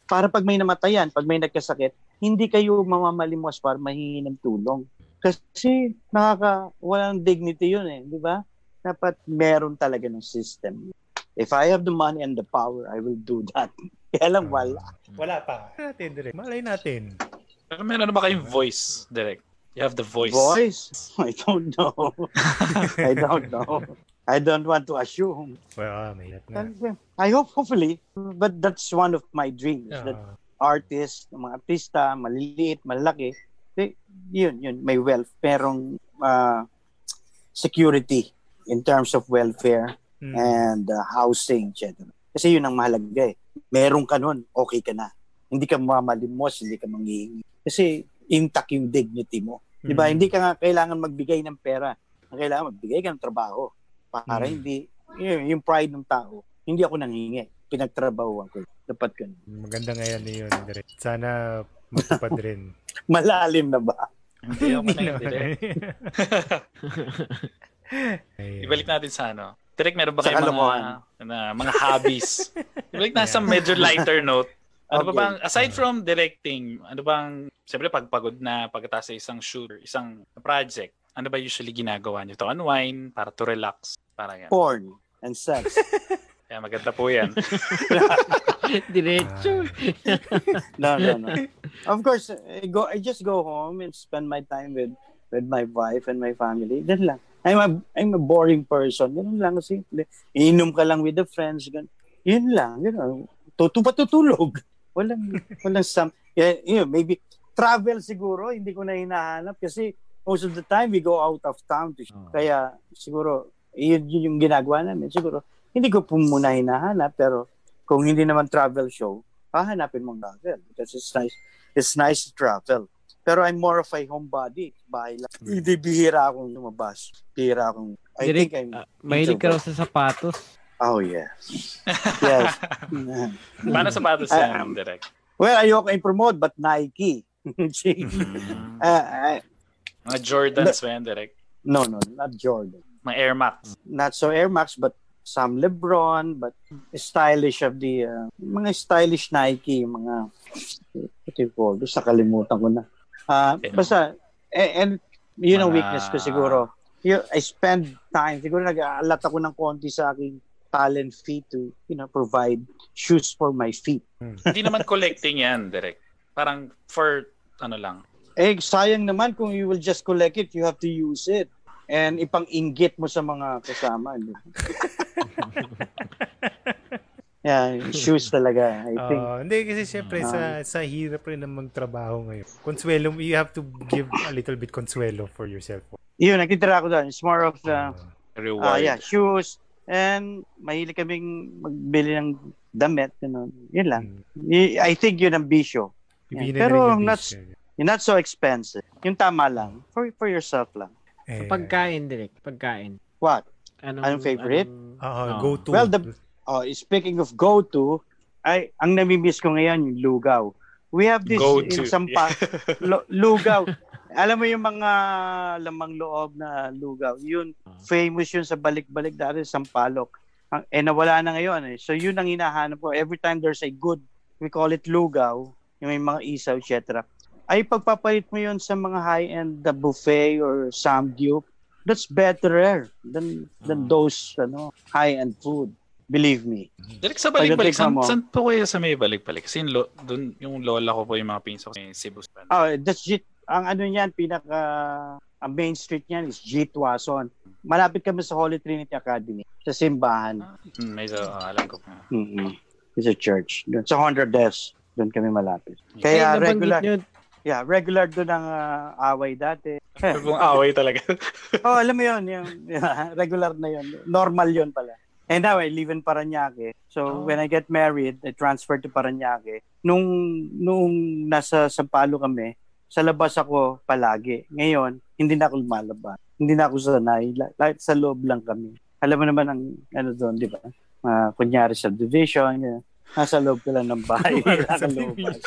[SPEAKER 4] para pag may namatayan pag may nagkasakit hindi kayo mamamalimos para mahihingi ng tulong kasi nakaka walang dignity yun eh, di ba? Dapat meron talaga ng system. If I have the money and the power, I will do that. Kaya lang wala.
[SPEAKER 3] Wala pa. Malay natin, direct. Malay natin.
[SPEAKER 1] Pero meron na ba kayong voice, direct? You have the voice.
[SPEAKER 4] Voice? I don't know. I don't know. I don't want to assume.
[SPEAKER 3] Well, may nga.
[SPEAKER 4] I hope hopefully, but that's one of my dreams. That
[SPEAKER 3] Ah,
[SPEAKER 4] artist, mga artista, maliliit, malaki, eh, yun, yun, may wealth, merong uh, security in terms of welfare
[SPEAKER 3] mm.
[SPEAKER 4] and uh, housing, etc. Kasi yun ang mahalaga eh. Meron ka nun, okay ka na. Hindi ka mamalimos, hindi ka manghihingi. Kasi intact yung dignity mo. Di ba?
[SPEAKER 3] Mm.
[SPEAKER 4] Hindi ka nga kailangan magbigay ng pera. Ang kailangan magbigay ka ng trabaho. Para
[SPEAKER 3] Mm.
[SPEAKER 4] hindi, yun, yung pride ng tao, hindi ako nanghingi. Pinagtrabahuan ko. Dapat ganun.
[SPEAKER 3] Maganda nga yan yun, direct. Sana matupad rin.
[SPEAKER 4] Malalim na ba?
[SPEAKER 1] Hindi ako na
[SPEAKER 3] Hindi
[SPEAKER 1] yun, direct.
[SPEAKER 3] Ayun.
[SPEAKER 1] Ibalik natin sa ano. Direct, meron ba kayong mga, na, mga hobbies? Ibalik na sa medyo lighter note. Ano ba
[SPEAKER 4] Okay.
[SPEAKER 1] bang, aside from directing, ano bang, siyempre pagpagod na pagkatapos sa isang shoot, isang project, ano ba usually ginagawa niyo to? Unwind, para to relax, para yan.
[SPEAKER 4] Porn and sex.
[SPEAKER 1] Kaya maganda po yan.
[SPEAKER 2] Diretso.
[SPEAKER 4] no, no, no. Of course, I go. I just go home and spend my time with with my wife and my family. Yan lang. I'm a I'm a boring person. Ganun lang simple. Iinom ka lang with the friends. Ganun. Yun lang. Ganun. Tutu patutulog. Walang walang some. Yeah, you know, maybe travel siguro hindi ko na hinahanap kasi most of the time we go out of town to
[SPEAKER 2] Oh.
[SPEAKER 4] kaya siguro yun, yun yung ginagawa namin siguro hindi ko po muna hinahanap pero kung hindi naman travel show hahanapin mong travel because it's nice it's nice to travel Pero I'm more of a homebody. Bahay lang. Hindi bihira akong lumabas. Bihira akong... I
[SPEAKER 2] Direk,
[SPEAKER 4] think I'm...
[SPEAKER 2] ah, mahilig ka raw sa sapatos.
[SPEAKER 4] Oh, yes. yes.
[SPEAKER 1] Paano sapatos
[SPEAKER 4] Ah,
[SPEAKER 1] yan, direct?
[SPEAKER 4] well, ayoko i-promote, but Nike.
[SPEAKER 1] Mm.
[SPEAKER 4] Ah, ah,
[SPEAKER 1] Mga Jordans ba yan, direct?
[SPEAKER 4] no, no, not Jordan.
[SPEAKER 1] Mga Air Max.
[SPEAKER 4] Not so Air Max, but some LeBron, but stylish of the... uh, mga stylish Nike, mga... What do you call this? Nakalimutan ko na. Ah,
[SPEAKER 1] Okay.
[SPEAKER 4] basta, eh, and yun ang weakness ko siguro. You, I spend time, siguro nag-aalat ako ng konti sa aking talent feet to, you know, provide shoes for my feet.
[SPEAKER 1] Hindi naman collecting yan, direct. Parang for, ano lang.
[SPEAKER 4] Eh, sayang naman kung you will just collect it, you have to use it. And ipang-inggit mo sa mga kasama. yeah, shoes talaga, I think.
[SPEAKER 3] Ah, hindi kasi syempre sa sa hirap rin ng magtrabaho ngayon. Consuelo, you have to give a little bit consuelo for yourself.
[SPEAKER 4] Yun, nakitira ko doon. It's more of the,
[SPEAKER 3] Ah,
[SPEAKER 1] Reward.
[SPEAKER 4] ah yeah, shoes. And mahilig kaming magbili ng damit. Ganun. Yun lang.
[SPEAKER 3] mm.
[SPEAKER 4] I think yun ang bisyo. Yeah.
[SPEAKER 3] na
[SPEAKER 4] Pero not,
[SPEAKER 3] bisyo.
[SPEAKER 4] Yung not so expensive. Yung tama lang. For for yourself lang.
[SPEAKER 3] Eh,
[SPEAKER 2] Pagkain, direct. Pagkain.
[SPEAKER 4] What?
[SPEAKER 2] Anong,
[SPEAKER 4] Anong favorite?
[SPEAKER 2] anong-
[SPEAKER 3] ah,
[SPEAKER 2] Oh.
[SPEAKER 3] go to.
[SPEAKER 4] Well, the- Oh, speaking of go-to, ay, ang namimiss ko ngayon, yung lugaw. We have this
[SPEAKER 1] Go
[SPEAKER 4] in
[SPEAKER 1] to.
[SPEAKER 4] Sampa, lo- lugaw. Alam mo yung mga lamang loob na lugaw. Yun, famous yun sa balik-balik dati sa Sampalok. Ang- Eh, nawala na ngayon eh. So, yun ang hinahanap ko. Every time there's a good, we call it lugaw, yung may mga isaw, etc. Ay, pagpapalit mo yun sa mga high-end the buffet or samgyup, that's better than, than those ano, high-end food. Believe me.
[SPEAKER 1] Direct sa balik-balik. Saan,
[SPEAKER 4] mo.
[SPEAKER 1] saan po kayo sa may balik-balik? Kasi yung, lo, dun, yung lola ko po yung mga pinso ko sa Cebu.
[SPEAKER 4] Oh, that's ang ano niyan pinaka ang main street niyan is G. Tuason. Malapit kami sa Holy Trinity Academy sa simbahan.
[SPEAKER 1] Hmm, may sa, ah, alam ko.
[SPEAKER 4] Mm-hmm. It's a church. Doon sa Hundred Des, doon kami malapit.
[SPEAKER 2] Eh,
[SPEAKER 4] Kaya
[SPEAKER 2] nabanggit
[SPEAKER 4] regular,
[SPEAKER 2] nyo,
[SPEAKER 4] yeah, regular doon ang ah, away dati.
[SPEAKER 1] Kung away talaga.
[SPEAKER 4] oh, alam mo 'yon, yung yeah, regular na 'yon. Normal 'yon pala. And now I live in Paranaque. So
[SPEAKER 1] Oh.
[SPEAKER 4] when I get married, I transferred to Paranaque. Nung nung nasa Sampalo kami, sa labas ako palagi. Ngayon, hindi na ako lumalabas. Hindi na ako sanay. La- Like, sa loob lang kami. Alam mo naman ang ano doon, di ba? Uh, kunyari subdivision, yan. nasa loob ka lang ng bahay. Wala kang lumabas.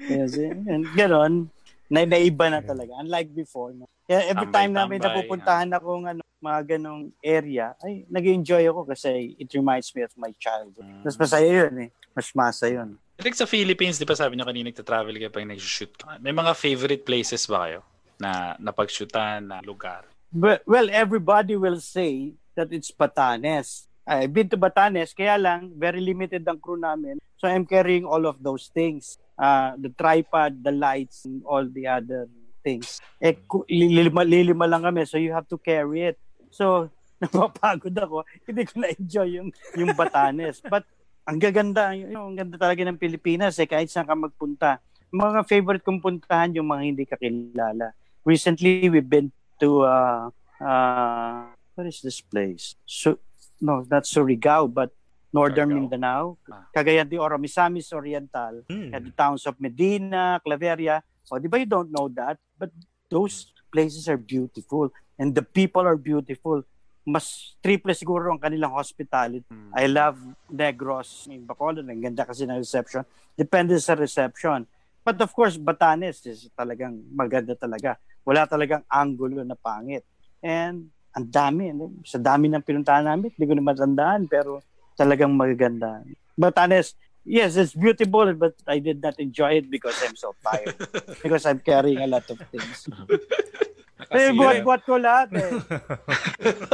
[SPEAKER 4] Yes, and ganon. Na, naiba na talaga. Unlike before. No? Kaya every time na may napupuntahan akong ano, mga ganong area, ay, nag-enjoy ako kasi it reminds me of my childhood. Mas masaya yun eh. Mas masa yun.
[SPEAKER 1] Direct sa Philippines, di ba sabi niyo kanina nagta-travel kayo pag nag-shoot ka? May mga favorite places ba kayo na napag-shootan na lugar?
[SPEAKER 4] But, well, everybody will say that it's Batanes. I've been to Batanes, kaya lang, very limited ang crew namin. So I'm carrying all of those things. Uh, the tripod, the lights, and all the other things. Eh, lilima, lilima lang kami, so you have to carry it. So, napapagod ako. Hindi ko na-enjoy yung, yung Batanes. But, ang gaganda, yung ang ganda talaga ng Pilipinas, eh, kahit saan ka magpunta. Mga favorite kong puntahan, yung mga hindi kakilala. Recently, we've been to, uh, uh, what is this place? So, no, not Surigao, but Northern
[SPEAKER 1] Surigao.
[SPEAKER 4] Mindanao.
[SPEAKER 1] Ah.
[SPEAKER 4] Cagayan de Oro, Misamis Oriental.
[SPEAKER 3] Hmm.
[SPEAKER 4] At the towns of Medina, Claveria. O, di ba you don't know that? But those places are beautiful. And the people are beautiful. Mas triple siguro ang kanilang hospitality.
[SPEAKER 1] Hmm.
[SPEAKER 4] I love Negros in Bacolod. Ang ganda kasi ng reception. Depende sa reception. But of course, Batanes is talagang maganda talaga. Wala talagang angulo na pangit. And ang dami. ano, Sa dami ng pinuntahan namin, hindi ko na matandaan. Pero talagang magaganda. Batanes, yes, it's beautiful, but I did not enjoy it because I'm so tired. because I'm carrying a lot of things. Eh, buhat-buhat ko lahat eh.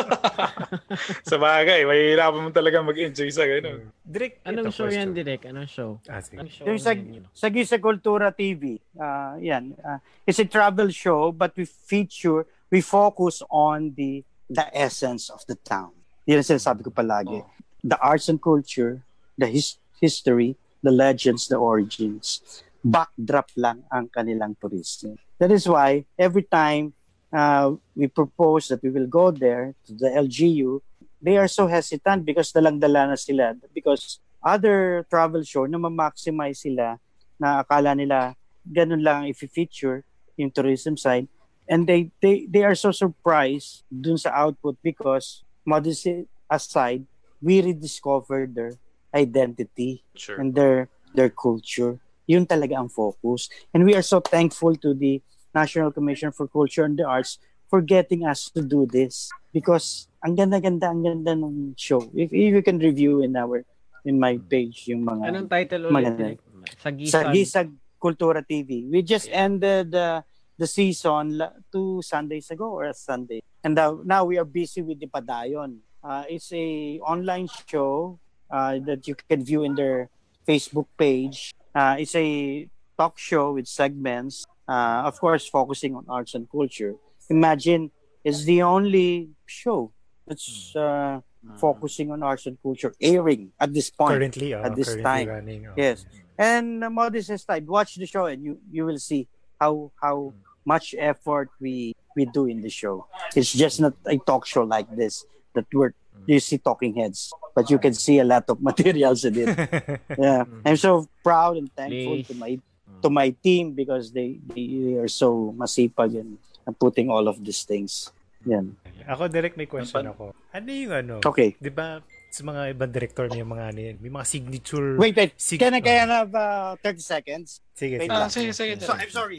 [SPEAKER 1] sa bagay, mahihirapan mo talaga mag-enjoy sa ganun.
[SPEAKER 3] Direct,
[SPEAKER 2] anong show yan, direct? Anong show?
[SPEAKER 3] Ah, sige.
[SPEAKER 2] Anong show?
[SPEAKER 4] Yung sa,
[SPEAKER 2] yun,
[SPEAKER 4] sa Gisa Kultura TV, ah yan. ah, it's a travel show, but we feature, we focus on the the essence of the town. Yan ang sinasabi ko palagi.
[SPEAKER 1] Oh.
[SPEAKER 4] The arts and culture, the his, history, the legends, the origins. Backdrop lang ang kanilang tourism. That is why every time uh, we propose that we will go there to the LGU, they are so hesitant because dalang-dala na sila. Because other travel show na ma-maximize sila na akala nila ganun lang if feature yung tourism side. And they, they, they are so surprised dun sa output because modesty aside, we rediscovered their identity
[SPEAKER 1] Sure.
[SPEAKER 4] and their their culture. Yun talaga ang focus. And we are so thankful to the National Commission for Culture and the Arts for getting us to do this because ang ganda-ganda ang ganda ng show. If, if you can review in our in my page yung mga
[SPEAKER 2] Anong title ulit?
[SPEAKER 4] Maganda.
[SPEAKER 2] Direk? Sa
[SPEAKER 4] sa
[SPEAKER 2] Gisag.
[SPEAKER 4] Gisag Kultura TV. We just ended uh, the season la- two Sundays ago or a Sunday. And now, now we are busy with the Padayon. Uh, it's a online show uh, that you can view in their Facebook page. Uh, it's a talk show with segments, uh, of course, focusing on arts and culture. Imagine it's the only show that's uh, focusing on arts and culture airing at this point.
[SPEAKER 3] Currently, oh,
[SPEAKER 4] at this
[SPEAKER 3] currently
[SPEAKER 4] time.
[SPEAKER 3] running. oh.
[SPEAKER 4] Yes. And uh, modest aside, watch the show and you you will see how how much effort we we do in the show. It's just not a talk show like this that we're you see talking heads, but you can see a lot of materials in it. yeah, I'm so proud and thankful to my to my team because they they are so masipag and, and putting all of these things. Yan.
[SPEAKER 3] Ako, direct may question
[SPEAKER 1] Ano
[SPEAKER 3] ako. Ano yung ano?
[SPEAKER 4] Okay.
[SPEAKER 3] Di ba sa mga ibang director may mga ano yan, may mga signature.
[SPEAKER 4] Wait, wait.
[SPEAKER 3] Sig-
[SPEAKER 4] Can I, can I
[SPEAKER 3] oh.
[SPEAKER 4] have uh, 30 seconds?
[SPEAKER 3] Sige,
[SPEAKER 4] Wait
[SPEAKER 3] sige.
[SPEAKER 4] Lang.
[SPEAKER 1] sige, sige.
[SPEAKER 4] So, I'm sorry.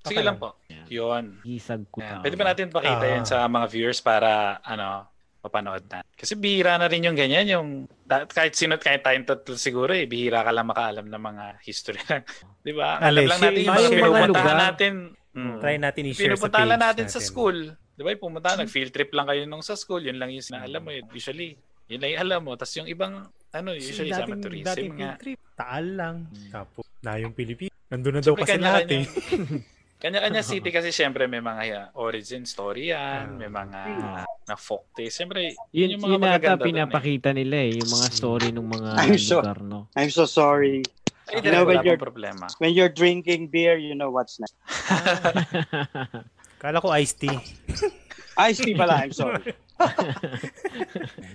[SPEAKER 1] Sige
[SPEAKER 3] Okay
[SPEAKER 1] lang po. Yun.
[SPEAKER 2] Gisag ko.
[SPEAKER 1] Yan. Pwede ba natin pakita
[SPEAKER 3] Ah.
[SPEAKER 1] yan sa mga viewers para ano mapanood na. Kasi bihira na rin yung ganyan, yung kahit sino, kahit tayong tatlo siguro eh, bihira ka lang makaalam ng mga history lang. Di ba? Alam lang natin yung
[SPEAKER 3] share
[SPEAKER 1] mga
[SPEAKER 3] yung mga
[SPEAKER 1] pinupuntahan
[SPEAKER 2] lugar.
[SPEAKER 1] natin. Mm.
[SPEAKER 3] Try natin i-share sa page
[SPEAKER 1] lang natin, sa
[SPEAKER 3] natin.
[SPEAKER 1] school. Di ba? Pumunta, nag-field trip lang kayo nung sa school. Yun lang yung sinaalam mo. eh. Usually, yun lang yung alam mo. Tapos yung ibang, ano, usually sa
[SPEAKER 3] dating,
[SPEAKER 1] tourism
[SPEAKER 3] dating field trip, Taal lang. Tapos, na yung Pilipinas. Nandun na daw kasi lahat eh.
[SPEAKER 1] kanya-kanya- city kasi syempre may mga uh, origin story yan, may mga na folk tale. Syempre,
[SPEAKER 2] Yun,
[SPEAKER 1] yung
[SPEAKER 2] yun,
[SPEAKER 1] mga
[SPEAKER 2] yata
[SPEAKER 1] magaganda eh.
[SPEAKER 2] pinapakita nila eh, yung mga story ng mga
[SPEAKER 4] I'm so-
[SPEAKER 2] lugar, no?
[SPEAKER 4] I'm so sorry.
[SPEAKER 1] Ay,
[SPEAKER 4] You know, when you're-
[SPEAKER 1] problema.
[SPEAKER 4] When you're drinking beer, you know what's next.
[SPEAKER 3] Kala ko iced tea.
[SPEAKER 4] Iced tea pala, I'm sorry.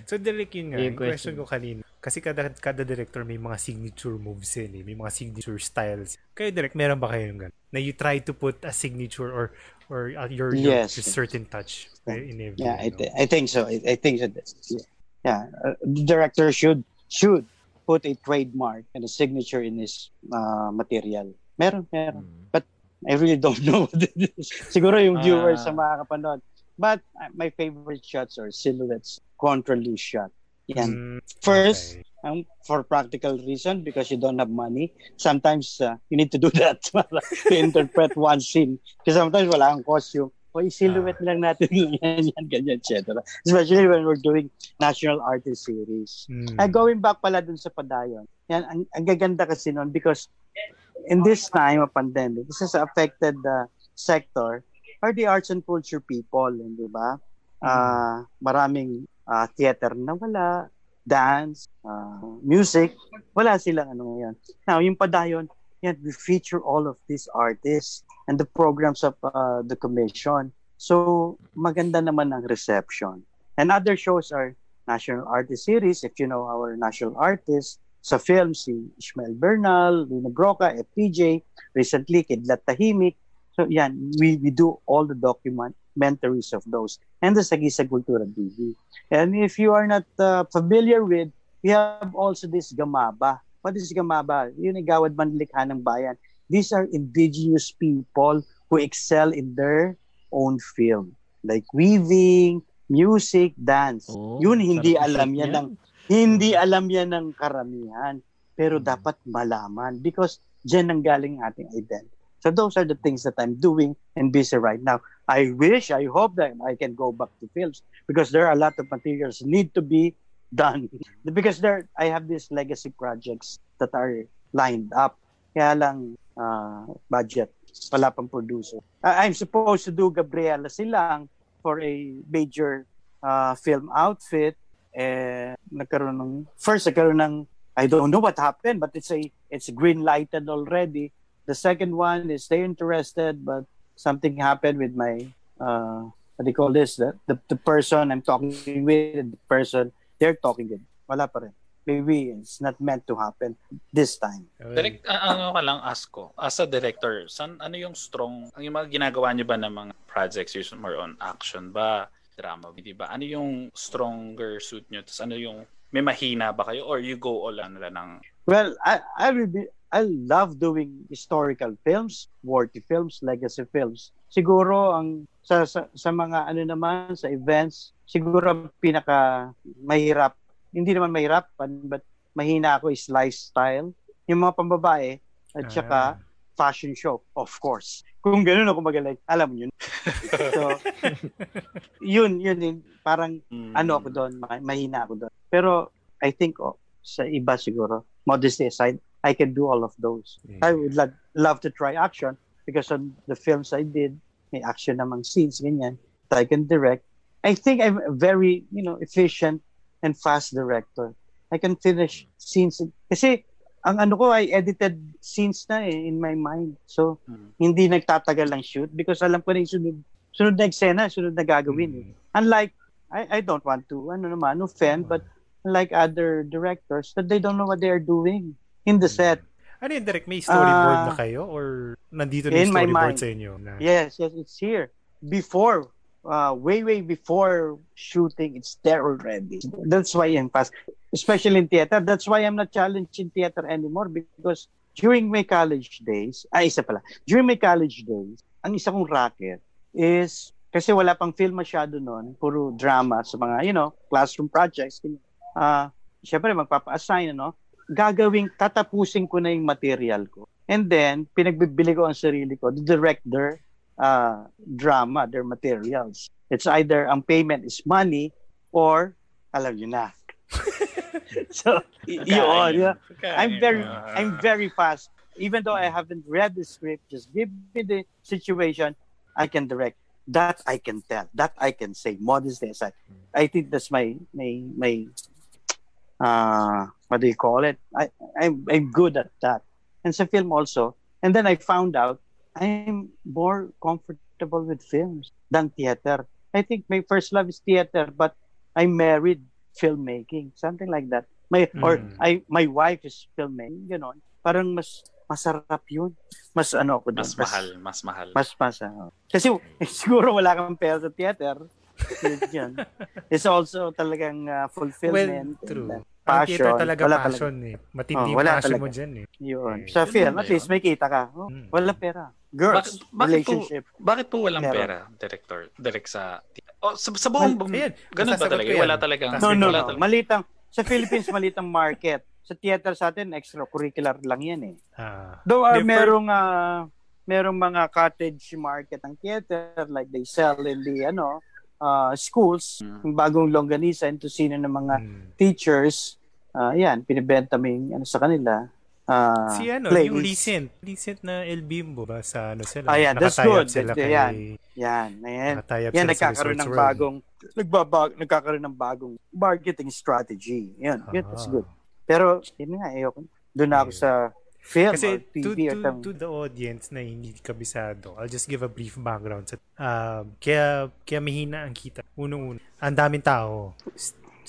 [SPEAKER 3] So, direct yun nga.
[SPEAKER 2] Yung
[SPEAKER 3] question
[SPEAKER 2] question.
[SPEAKER 3] ko kanina. Kasi kada, kada director may mga signature moves yun eh. May mga signature styles. Kayo direct, meron ba kayo yung gano'n? Na you try to put a signature or or uh, your, your,
[SPEAKER 4] Yes.
[SPEAKER 3] your certain touch in every
[SPEAKER 4] Yeah, I, th- I think so. I, I think so. Yeah, yeah. Uh, the director should should put a trademark and a signature in his uh, material. Meron, meron. But I really don't know what it is. Siguro yung viewers
[SPEAKER 1] Ah.
[SPEAKER 4] sa makakapanood. But uh, my favorite shots are silhouettes, contralose shot. Yan.
[SPEAKER 3] Mm,
[SPEAKER 4] First,
[SPEAKER 3] okay.
[SPEAKER 4] um, for practical reason, because you don't have money, sometimes uh, you need to do that to interpret one scene. Kasi sometimes wala kang costume. O i-silhouette lang natin yan, yan, ganyan, etc. Especially when we're doing National Artist Series.
[SPEAKER 3] Mm.
[SPEAKER 4] Uh, going back pala dun sa Padayon, yan, ang, ang gaganda kasi nun because in this time of pandemic, this has affected the sector are the arts and culture people, di ba? Ah, maraming ah, theater na wala, dance, ah, music, wala silang ano ngayon. Now, yung Padayon, yan, we feature all of these artists and the programs of ah, the commission. So, maganda naman ang reception. And other shows are National Artist Series, if you know our national artists, sa film, si Ishmael Bernal, Lina Broca, FPJ, recently, Kidlat Tahimik. So, yan, we, we do all the documentaries of those. And the Sagisa Kultura TV. And if you are not uh, familiar with, we have also this Gamaba. What is Gamaba? Yun yung Gawad Manlikha ng Bayan. These are indigenous people who excel in their own field. Like weaving, music, dance.
[SPEAKER 2] Oh,
[SPEAKER 4] Yun, hindi alam yan
[SPEAKER 2] niyan.
[SPEAKER 4] ng hindi alam yan ng karamihan. Pero dapat malaman because dyan ang galing ating identity. So those are the things that I'm doing and busy right now. I wish, I hope that I can go back to films because there are a lot of materials need to be done. Because there, I have these legacy projects that are lined up. Kaya lang uh, budget, wala pang producer. I- I'm supposed to do Gabriela Silang for a major uh, film outfit eh nagkaroon ng first nagkaroon ng I don't know what happened but it's a it's green lighted already the second one is they interested but something happened with my uh what do you call this the, the the person I'm talking with the person they're talking with wala pa rin maybe it's not meant to happen this time.
[SPEAKER 1] Direct, uh, ano ka lang ask ko, as a director, san, ano yung strong, ang yung mga ginagawa niyo ba ng mga projects, is more on action ba, drama, di ba? Ano yung stronger suit niyo? Tapos ano yung, may mahina ba kayo or you go all ano lang ng,
[SPEAKER 4] Well, I I will be I love doing historical films, worthy films, legacy films. Siguro ang sa, sa sa mga ano naman sa events, siguro ang pinaka mahirap, hindi naman mahirap, but mahina ako is lifestyle. Yung mga pambabae at saka fashion show, of course. Kung gano'n ako magaling, alam mo yun. so, yun, yun, yun, parang
[SPEAKER 1] mm,
[SPEAKER 4] ano ako doon, ma- mahina ako doon. Pero I think oh, sa iba siguro, modesty aside, I can do all of those. I would love, love to try action because on the films I did, may action namang scenes, ganyan, that I can direct. I think I'm a very, you know, efficient and fast director. I can finish scenes. Kasi ang ano ko ay edited scenes na eh in my mind. So,
[SPEAKER 1] Mm.
[SPEAKER 4] hindi nagtatagal lang shoot because alam ko na yung sunod, sunod na eksena, sunod na gagawin eh. Unlike, I, I don't want to, ano naman, offend, but like other directors, that they don't know what they are doing in the set.
[SPEAKER 3] Ano yun, Direk? May storyboard
[SPEAKER 4] Ah,
[SPEAKER 3] na kayo? Or nandito na yung storyboard sa inyo? Na,
[SPEAKER 4] Yes, yes, it's here. Before, uh, way, way before shooting, it's there already. That's why I'm fast. Especially in theater. That's why I'm not challenged in theater anymore because during my college days, ay isa pala, during my college days, ang isa kong racket is, kasi wala pang film masyado noon, puro drama sa mga, you know, classroom projects. Ah, syempre magpapa-assign, ano, gagawing, tatapusin ko na yung material ko. And then, pinagbibili ko ang sarili ko, the director, uh, drama, their materials. It's either ang payment is money or alam nyo na. so, y- yun. yeah. I'm very, I'm very fast. Even though I haven't read the script, just give me the situation, I can direct. That I can tell. That I can say. Modesty aside, I think that's my my my. Uh, what do you call it? I I'm I'm good at that. And sa film also. And then I found out I'm more comfortable with films than theater. I think my first love is theater, but I married filmmaking, something like that. My or
[SPEAKER 3] Mm.
[SPEAKER 4] I my wife is filmmaking, ganon. Parang mas masarap yun. Mas ano ako doon.
[SPEAKER 1] mas mahal, mas mahal.
[SPEAKER 4] Mas mas ano. Kasi siguro wala kang pera sa theater. Yun. It's also talagang uh,
[SPEAKER 3] well,
[SPEAKER 4] fulfillment.
[SPEAKER 3] true.
[SPEAKER 4] and, uh,
[SPEAKER 3] Ang
[SPEAKER 4] passion.
[SPEAKER 3] theater talaga
[SPEAKER 4] Wala
[SPEAKER 3] passion eh. Matindi
[SPEAKER 4] Oh, wala
[SPEAKER 3] passion
[SPEAKER 4] talaga.
[SPEAKER 3] mo dyan eh.
[SPEAKER 4] Yun.
[SPEAKER 3] Eh,
[SPEAKER 4] Sa
[SPEAKER 1] yun
[SPEAKER 4] film,
[SPEAKER 1] ba
[SPEAKER 4] at least may kita ka. Oh,
[SPEAKER 3] Mm.
[SPEAKER 4] wala pera. Girls,
[SPEAKER 1] Bakit- bakit po-
[SPEAKER 4] relationship.
[SPEAKER 1] Bakit po walang
[SPEAKER 4] Meron.
[SPEAKER 1] pera, director? Direct sa... Oh, sa, sa buong...
[SPEAKER 3] Well, ayan,
[SPEAKER 1] ganun ba talaga?
[SPEAKER 3] yan.
[SPEAKER 1] Wala talagang...
[SPEAKER 4] No, no,
[SPEAKER 1] wala
[SPEAKER 4] no.
[SPEAKER 1] talaga-
[SPEAKER 4] Malitang, sa Philippines, malitang market. Sa theater sa atin, extracurricular lang yan eh.
[SPEAKER 3] Ah.
[SPEAKER 4] Though uh,
[SPEAKER 3] Different-
[SPEAKER 4] merong, ah, merong mga cottage market ng theater, like they sell in the, ano, uh, schools,
[SPEAKER 1] Mm.
[SPEAKER 4] yung bagong longganisa, into sino ng mga
[SPEAKER 3] Mm.
[SPEAKER 4] teachers, ah, yan, pinibenta mo yung, ano, sa kanila. ah,
[SPEAKER 3] Si ano,
[SPEAKER 4] plays.
[SPEAKER 3] yung recent, recent na El Bimbo ba sa ano sila?
[SPEAKER 4] Ah, yeah, that's good.
[SPEAKER 3] Sila
[SPEAKER 4] That-
[SPEAKER 3] kay,
[SPEAKER 4] yan. Yan, ayan.
[SPEAKER 3] nakatie up
[SPEAKER 4] Yan,
[SPEAKER 3] sila
[SPEAKER 4] nagkakaroon ng bagong, nagbabag, nagkakaroon ng bagong marketing strategy. Yan, yun, that's good. Pero, yun nga, ayoko. Doon na ako
[SPEAKER 3] Yeah.
[SPEAKER 4] sa film
[SPEAKER 3] Kasi
[SPEAKER 4] or
[SPEAKER 3] to,
[SPEAKER 4] TV or
[SPEAKER 3] to,
[SPEAKER 4] tam-
[SPEAKER 3] to the audience na hindi kabisado, I'll just give a brief background. Sa, um, kaya, kaya mahina ang kita. Unang-una, ang daming tao.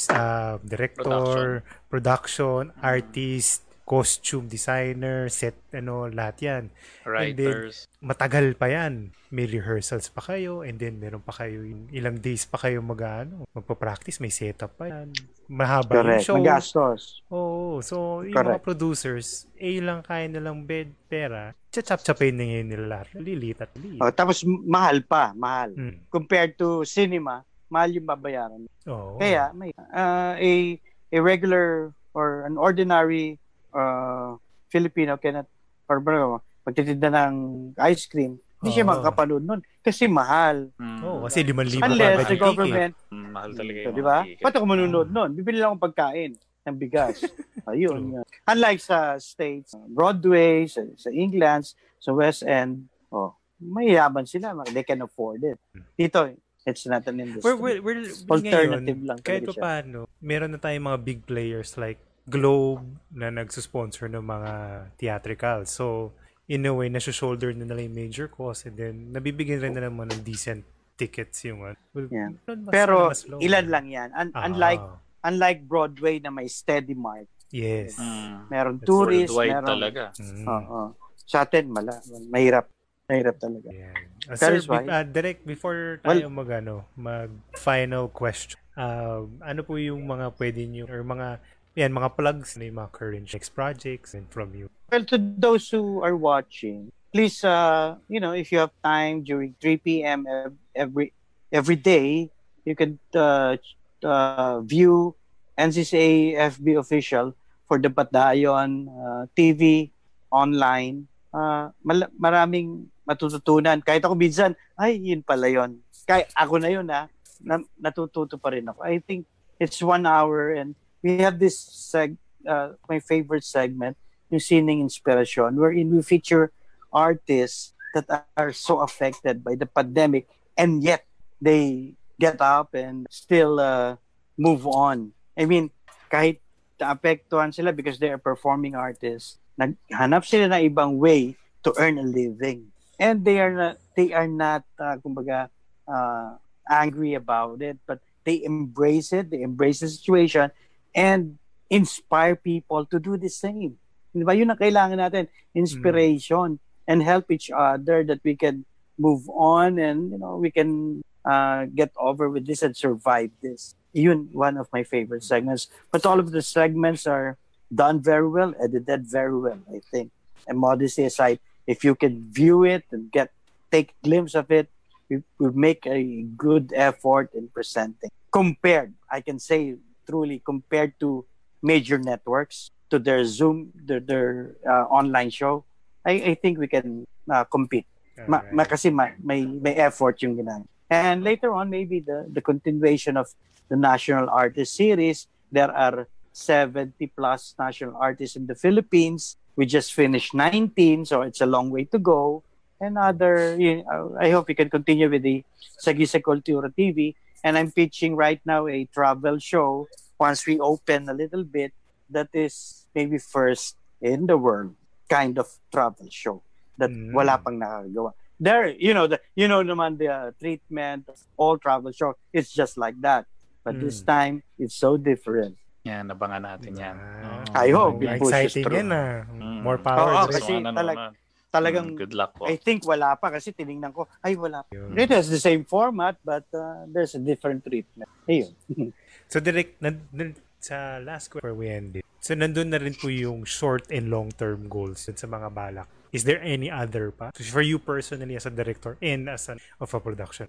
[SPEAKER 3] Uh, director, production, artist, costume designer, set, ano, lahat yan.
[SPEAKER 1] Writers.
[SPEAKER 3] Matagal pa yan. May rehearsals pa kayo and then meron pa kayo yung ilang days pa kayo mag, ano, magpa-practice. May setup pa yan. Mahaba yung
[SPEAKER 4] Correct.
[SPEAKER 3] show.
[SPEAKER 4] Magastos.
[SPEAKER 3] Oo. So, yung mga
[SPEAKER 4] Correct.
[SPEAKER 3] producers, eh lang kaya nilang bed, pera. Chachap-chapin na ngayon nila lahat. Lilit at lilit.
[SPEAKER 4] Oh, tapos mahal pa, mahal.
[SPEAKER 3] Mm.
[SPEAKER 4] Compared to cinema, mahal yung babayaran.
[SPEAKER 3] Oo.
[SPEAKER 4] Kaya may uh, a a regular or an ordinary uh, Filipino cannot or bro, magtitinda ng ice cream, hindi siya
[SPEAKER 3] Oo.
[SPEAKER 4] makakapanood nun kasi mahal.
[SPEAKER 1] Mm.
[SPEAKER 3] Oo, kasi 5,000
[SPEAKER 4] Unless the
[SPEAKER 3] yung ticket.
[SPEAKER 4] government,
[SPEAKER 1] Mm, mahal talaga
[SPEAKER 4] so,
[SPEAKER 1] yung
[SPEAKER 4] di
[SPEAKER 1] mga
[SPEAKER 4] ba?
[SPEAKER 1] ticket.
[SPEAKER 4] Ba't ako manunod nun? Bibili lang akong pagkain ng bigas. Ayun. yun. Unlike sa States, Broadway, sa, sa England, sa West End, oh, mayayaman sila. They can afford it. Dito, it's not an industry.
[SPEAKER 3] We're, we're, we're,
[SPEAKER 4] Alternative
[SPEAKER 3] ngayon,
[SPEAKER 4] lang
[SPEAKER 3] kahit pa paano, meron na tayong mga big players like Globe na nagsusponsor ng mga theatrical. So, in a way, nasa-shoulder na nila yung major cost and then nabibigyan rin na naman ng decent tickets yung ano. Well,
[SPEAKER 4] Yeah.
[SPEAKER 3] mas-
[SPEAKER 4] Pero
[SPEAKER 3] mas low.
[SPEAKER 4] ilan lang yan. Un-
[SPEAKER 3] Ah.
[SPEAKER 4] unlike unlike Broadway na may steady mark.
[SPEAKER 3] Yes.
[SPEAKER 1] Mm.
[SPEAKER 4] Meron
[SPEAKER 3] That's
[SPEAKER 4] tourist,
[SPEAKER 1] Worldwide
[SPEAKER 4] meron...
[SPEAKER 1] talaga.
[SPEAKER 3] Mm.
[SPEAKER 4] Oo. Sa atin, mala, mahirap. Mahirap talaga.
[SPEAKER 3] Yan. Uh, sir,
[SPEAKER 4] is why-
[SPEAKER 3] be- uh, direct before tayo mag ano, mag final question. Uh, ano po yung mga pwede niyo or mga yan mga plugs na yung mga current next projects and from you.
[SPEAKER 4] Well, to those who are watching, please, uh, you know, if you have time during 3 p.m. ev- every every day, you can uh, uh, view NCCA FB official for the Batayon uh, TV online. Uh, mal- maraming matututunan. Kahit ako minsan, ay, yun pala yun. Kahit ako na yun, ha, na, natututo pa rin ako. I think it's one hour and we have this seg uh, my favorite segment yung Sining Inspiration, wherein we feature artists that are so affected by the pandemic and yet they get up and still uh, move on. I mean, kahit naapektuhan sila because they are performing artists, naghanap sila ng ibang way to earn a living. And they are not, they are not, uh, kumbaga, uh, angry about it, but they embrace it, they embrace the situation, and inspire people to do the same. Di? Yun ang kailangan natin, inspiration and help each other that we can move on and you know we can uh, get over with this and survive this. Yun, one of my favorite segments. But all of the segments are done very well, edited very well, I think. And modesty aside, if you can view it and get take glimpse of it, we, we make a good effort in presenting. Compared, I can say truly compared to major networks, to their Zoom, their, their uh, online show, I, I think we can uh, compete. Ma, ma, kasi ma, may, may effort yung ginagawa. And later on, maybe the, the continuation of the National Artist Series, there are 70 plus national artists in the Philippines. We just finished 19, so it's a long way to go. And other, you know, I hope we can continue with the Sagisa Cultura TV. And I'm pitching right now a travel show once we open a little bit that is maybe first in the world kind of travel show that
[SPEAKER 3] Mm.
[SPEAKER 4] wala pang nakagawa. There, you know, the you know naman the uh, treatment of all travel show, it's just like that. But this
[SPEAKER 3] Mm.
[SPEAKER 4] time, it's so different.
[SPEAKER 1] Yan, abangan natin yan.
[SPEAKER 3] Ah.
[SPEAKER 1] Oo.
[SPEAKER 4] I hope
[SPEAKER 3] Oh,
[SPEAKER 4] it pushes
[SPEAKER 3] exciting
[SPEAKER 4] through.
[SPEAKER 3] yan ah.
[SPEAKER 1] Mm.
[SPEAKER 3] More power.
[SPEAKER 4] Oo,
[SPEAKER 3] Direk.
[SPEAKER 4] kasi
[SPEAKER 1] Ano
[SPEAKER 4] talag-
[SPEAKER 1] naman.
[SPEAKER 4] Talagang,
[SPEAKER 1] Mm, good luck po.
[SPEAKER 4] I think wala pa kasi tiningnan ko, ay wala pa.
[SPEAKER 3] Yun.
[SPEAKER 4] It has the same format, but uh, there's a different treatment. Ayun.
[SPEAKER 3] So direct nan, nan- sa last question we ended. So nandun na rin po yung short and long term goals sa mga balak. Is there any other pa? So for you personally as a director and as an of a production?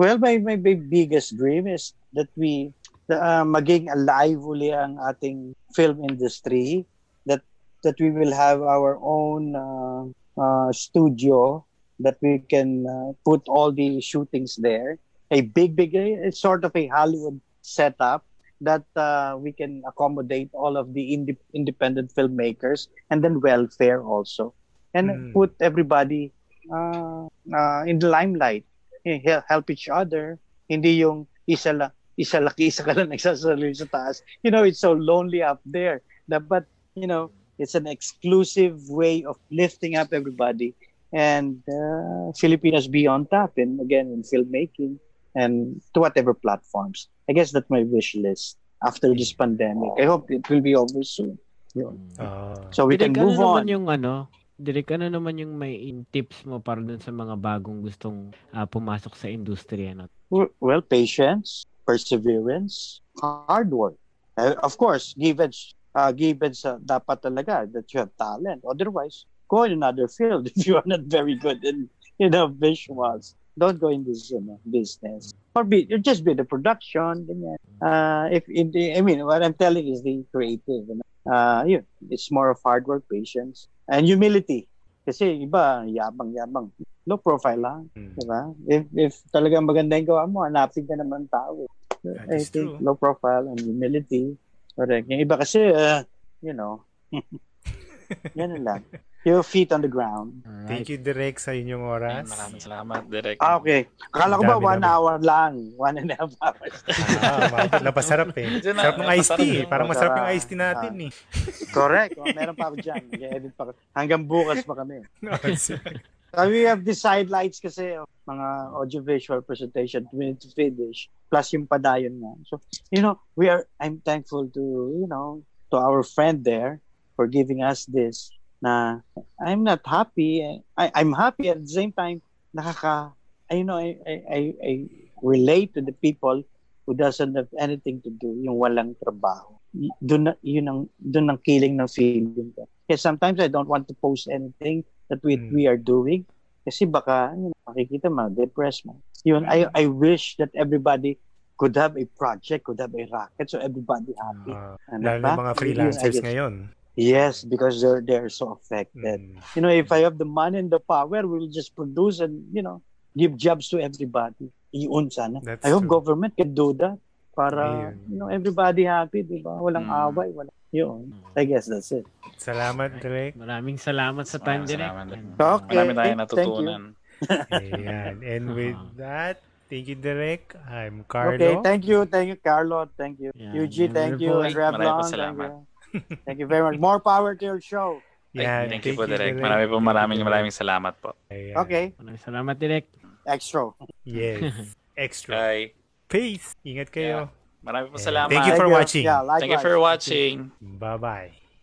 [SPEAKER 4] Well, my, my big- biggest dream is that we uh, maging alive uli ang ating film industry that that we will have our own uh, uh, studio that we can uh, put all the shootings there a big big it's sort of a Hollywood setup that uh, we can accommodate all of the inde- independent filmmakers and then welfare also and
[SPEAKER 3] Mm.
[SPEAKER 4] put everybody uh, uh, in the limelight hel- help each other. Hindi yung isa lang, isa laki, isa ka lang nagsasali sa taas. You know, it's so lonely up there. But, you know, it's an exclusive way of lifting up everybody. And uh, Filipinos be on top, and again, in filmmaking and to whatever platforms. I guess that's my wish list after this pandemic. I hope it will be over soon.
[SPEAKER 3] Ah.
[SPEAKER 4] So we can move
[SPEAKER 2] ano naman
[SPEAKER 4] on.
[SPEAKER 2] yung ano, Direk, ano naman yung may in tips mo para dun sa mga bagong gustong ah, pumasok sa industriya no?
[SPEAKER 4] Well, patience, perseverance, hard work. Uh, of course, given uh, given sa dapat talaga that you have talent. Otherwise, go in another field if you are not very good in you know visuals. Don't go in this you know, business or be you just be the production. Uh, if in the, I mean, what I'm telling is the creative. You know? Uh, yun, it's more of hard work, patience, and humility. Kasi iba, yabang-yabang. Low profile lang.
[SPEAKER 3] Mm.
[SPEAKER 4] Diba? If, if talagang maganda yung gawa mo, hanapin ka naman tao.
[SPEAKER 3] That
[SPEAKER 4] I think
[SPEAKER 3] true.
[SPEAKER 4] low profile and humility. Correct. Yung iba kasi, uh, you know, yan lang. Your feet on the ground.
[SPEAKER 3] Thank you Direk sa inyong oras.
[SPEAKER 1] Yan, maraming salamat, Direk.
[SPEAKER 4] Ah, okay. Akala ko ba
[SPEAKER 3] Dami
[SPEAKER 4] one
[SPEAKER 3] namin.
[SPEAKER 4] hour lang? One and a half hours.
[SPEAKER 3] Ah, mabot na pasarap eh. Sarap ng iced tea.
[SPEAKER 1] yun.
[SPEAKER 3] Parang masarap yung
[SPEAKER 4] Ah.
[SPEAKER 3] iced tea natin eh.
[SPEAKER 4] Correct. Oh, meron pa ako dyan. Mag-edit pa ako. Hanggang bukas pa kami. We have the sidelights kasi of mga audiovisual presentation, two minutes to finish, plus yung padayon nga. So, you know, we are, I'm thankful to, you know, to our friend there for giving us this na I'm not happy. I, I'm happy at the same time, nakaka, I, you know, I, I, I, I relate to the people who doesn't have anything to do, yung walang trabaho. Doon yun ang, doon ang killing ng feeling ko. Kaya sometimes I don't want to post anything that we,
[SPEAKER 3] Mm.
[SPEAKER 4] we are doing kasi baka you know, makikita ma-depress mo. Yun, I, I wish that everybody could have a project, could have a racket, so everybody happy.
[SPEAKER 3] Ah,
[SPEAKER 4] Ano
[SPEAKER 3] lalo na mga freelancers ngayon.
[SPEAKER 4] Yes, because they're they're so affected.
[SPEAKER 3] Mm.
[SPEAKER 4] You know, if I have the money and the power, we'll just produce and you know give jobs to everybody. Iyon sana.
[SPEAKER 3] That's
[SPEAKER 4] I hope
[SPEAKER 3] true.
[SPEAKER 4] government can do that para
[SPEAKER 3] Ayun.
[SPEAKER 4] you know everybody happy, di ba? Walang
[SPEAKER 1] Mm.
[SPEAKER 4] away, wala. Yun. I guess that's it.
[SPEAKER 3] Salamat, Direk.
[SPEAKER 2] Maraming salamat sa time
[SPEAKER 1] salamat.
[SPEAKER 4] Okay.
[SPEAKER 1] Marami tayong
[SPEAKER 4] Thank
[SPEAKER 1] natutunan.
[SPEAKER 3] Ayan. And with that, thank you, Direk. I'm Carlo.
[SPEAKER 4] Okay, thank you, thank you, Carlo, thank you,
[SPEAKER 2] Yeah,
[SPEAKER 4] Eugene, thank you, and Revlon,
[SPEAKER 1] Maraming
[SPEAKER 4] thank
[SPEAKER 1] salamat.
[SPEAKER 4] you. Thank you very much. More power to your show.
[SPEAKER 3] Yan,
[SPEAKER 1] Thank you po, Direk. Marami po maraming maraming salamat po.
[SPEAKER 3] Ayan.
[SPEAKER 4] Okay,
[SPEAKER 2] Maraming salamat direct.
[SPEAKER 4] extra.
[SPEAKER 3] Yes. Extra.
[SPEAKER 1] Bye.
[SPEAKER 3] Peace. Ingat kayo.
[SPEAKER 1] Marami po
[SPEAKER 3] Yeah.
[SPEAKER 1] salamat.
[SPEAKER 3] Thank you for
[SPEAKER 4] Thank
[SPEAKER 3] watching.
[SPEAKER 4] Yeah,
[SPEAKER 1] Thank you for watching.
[SPEAKER 3] Bye-bye.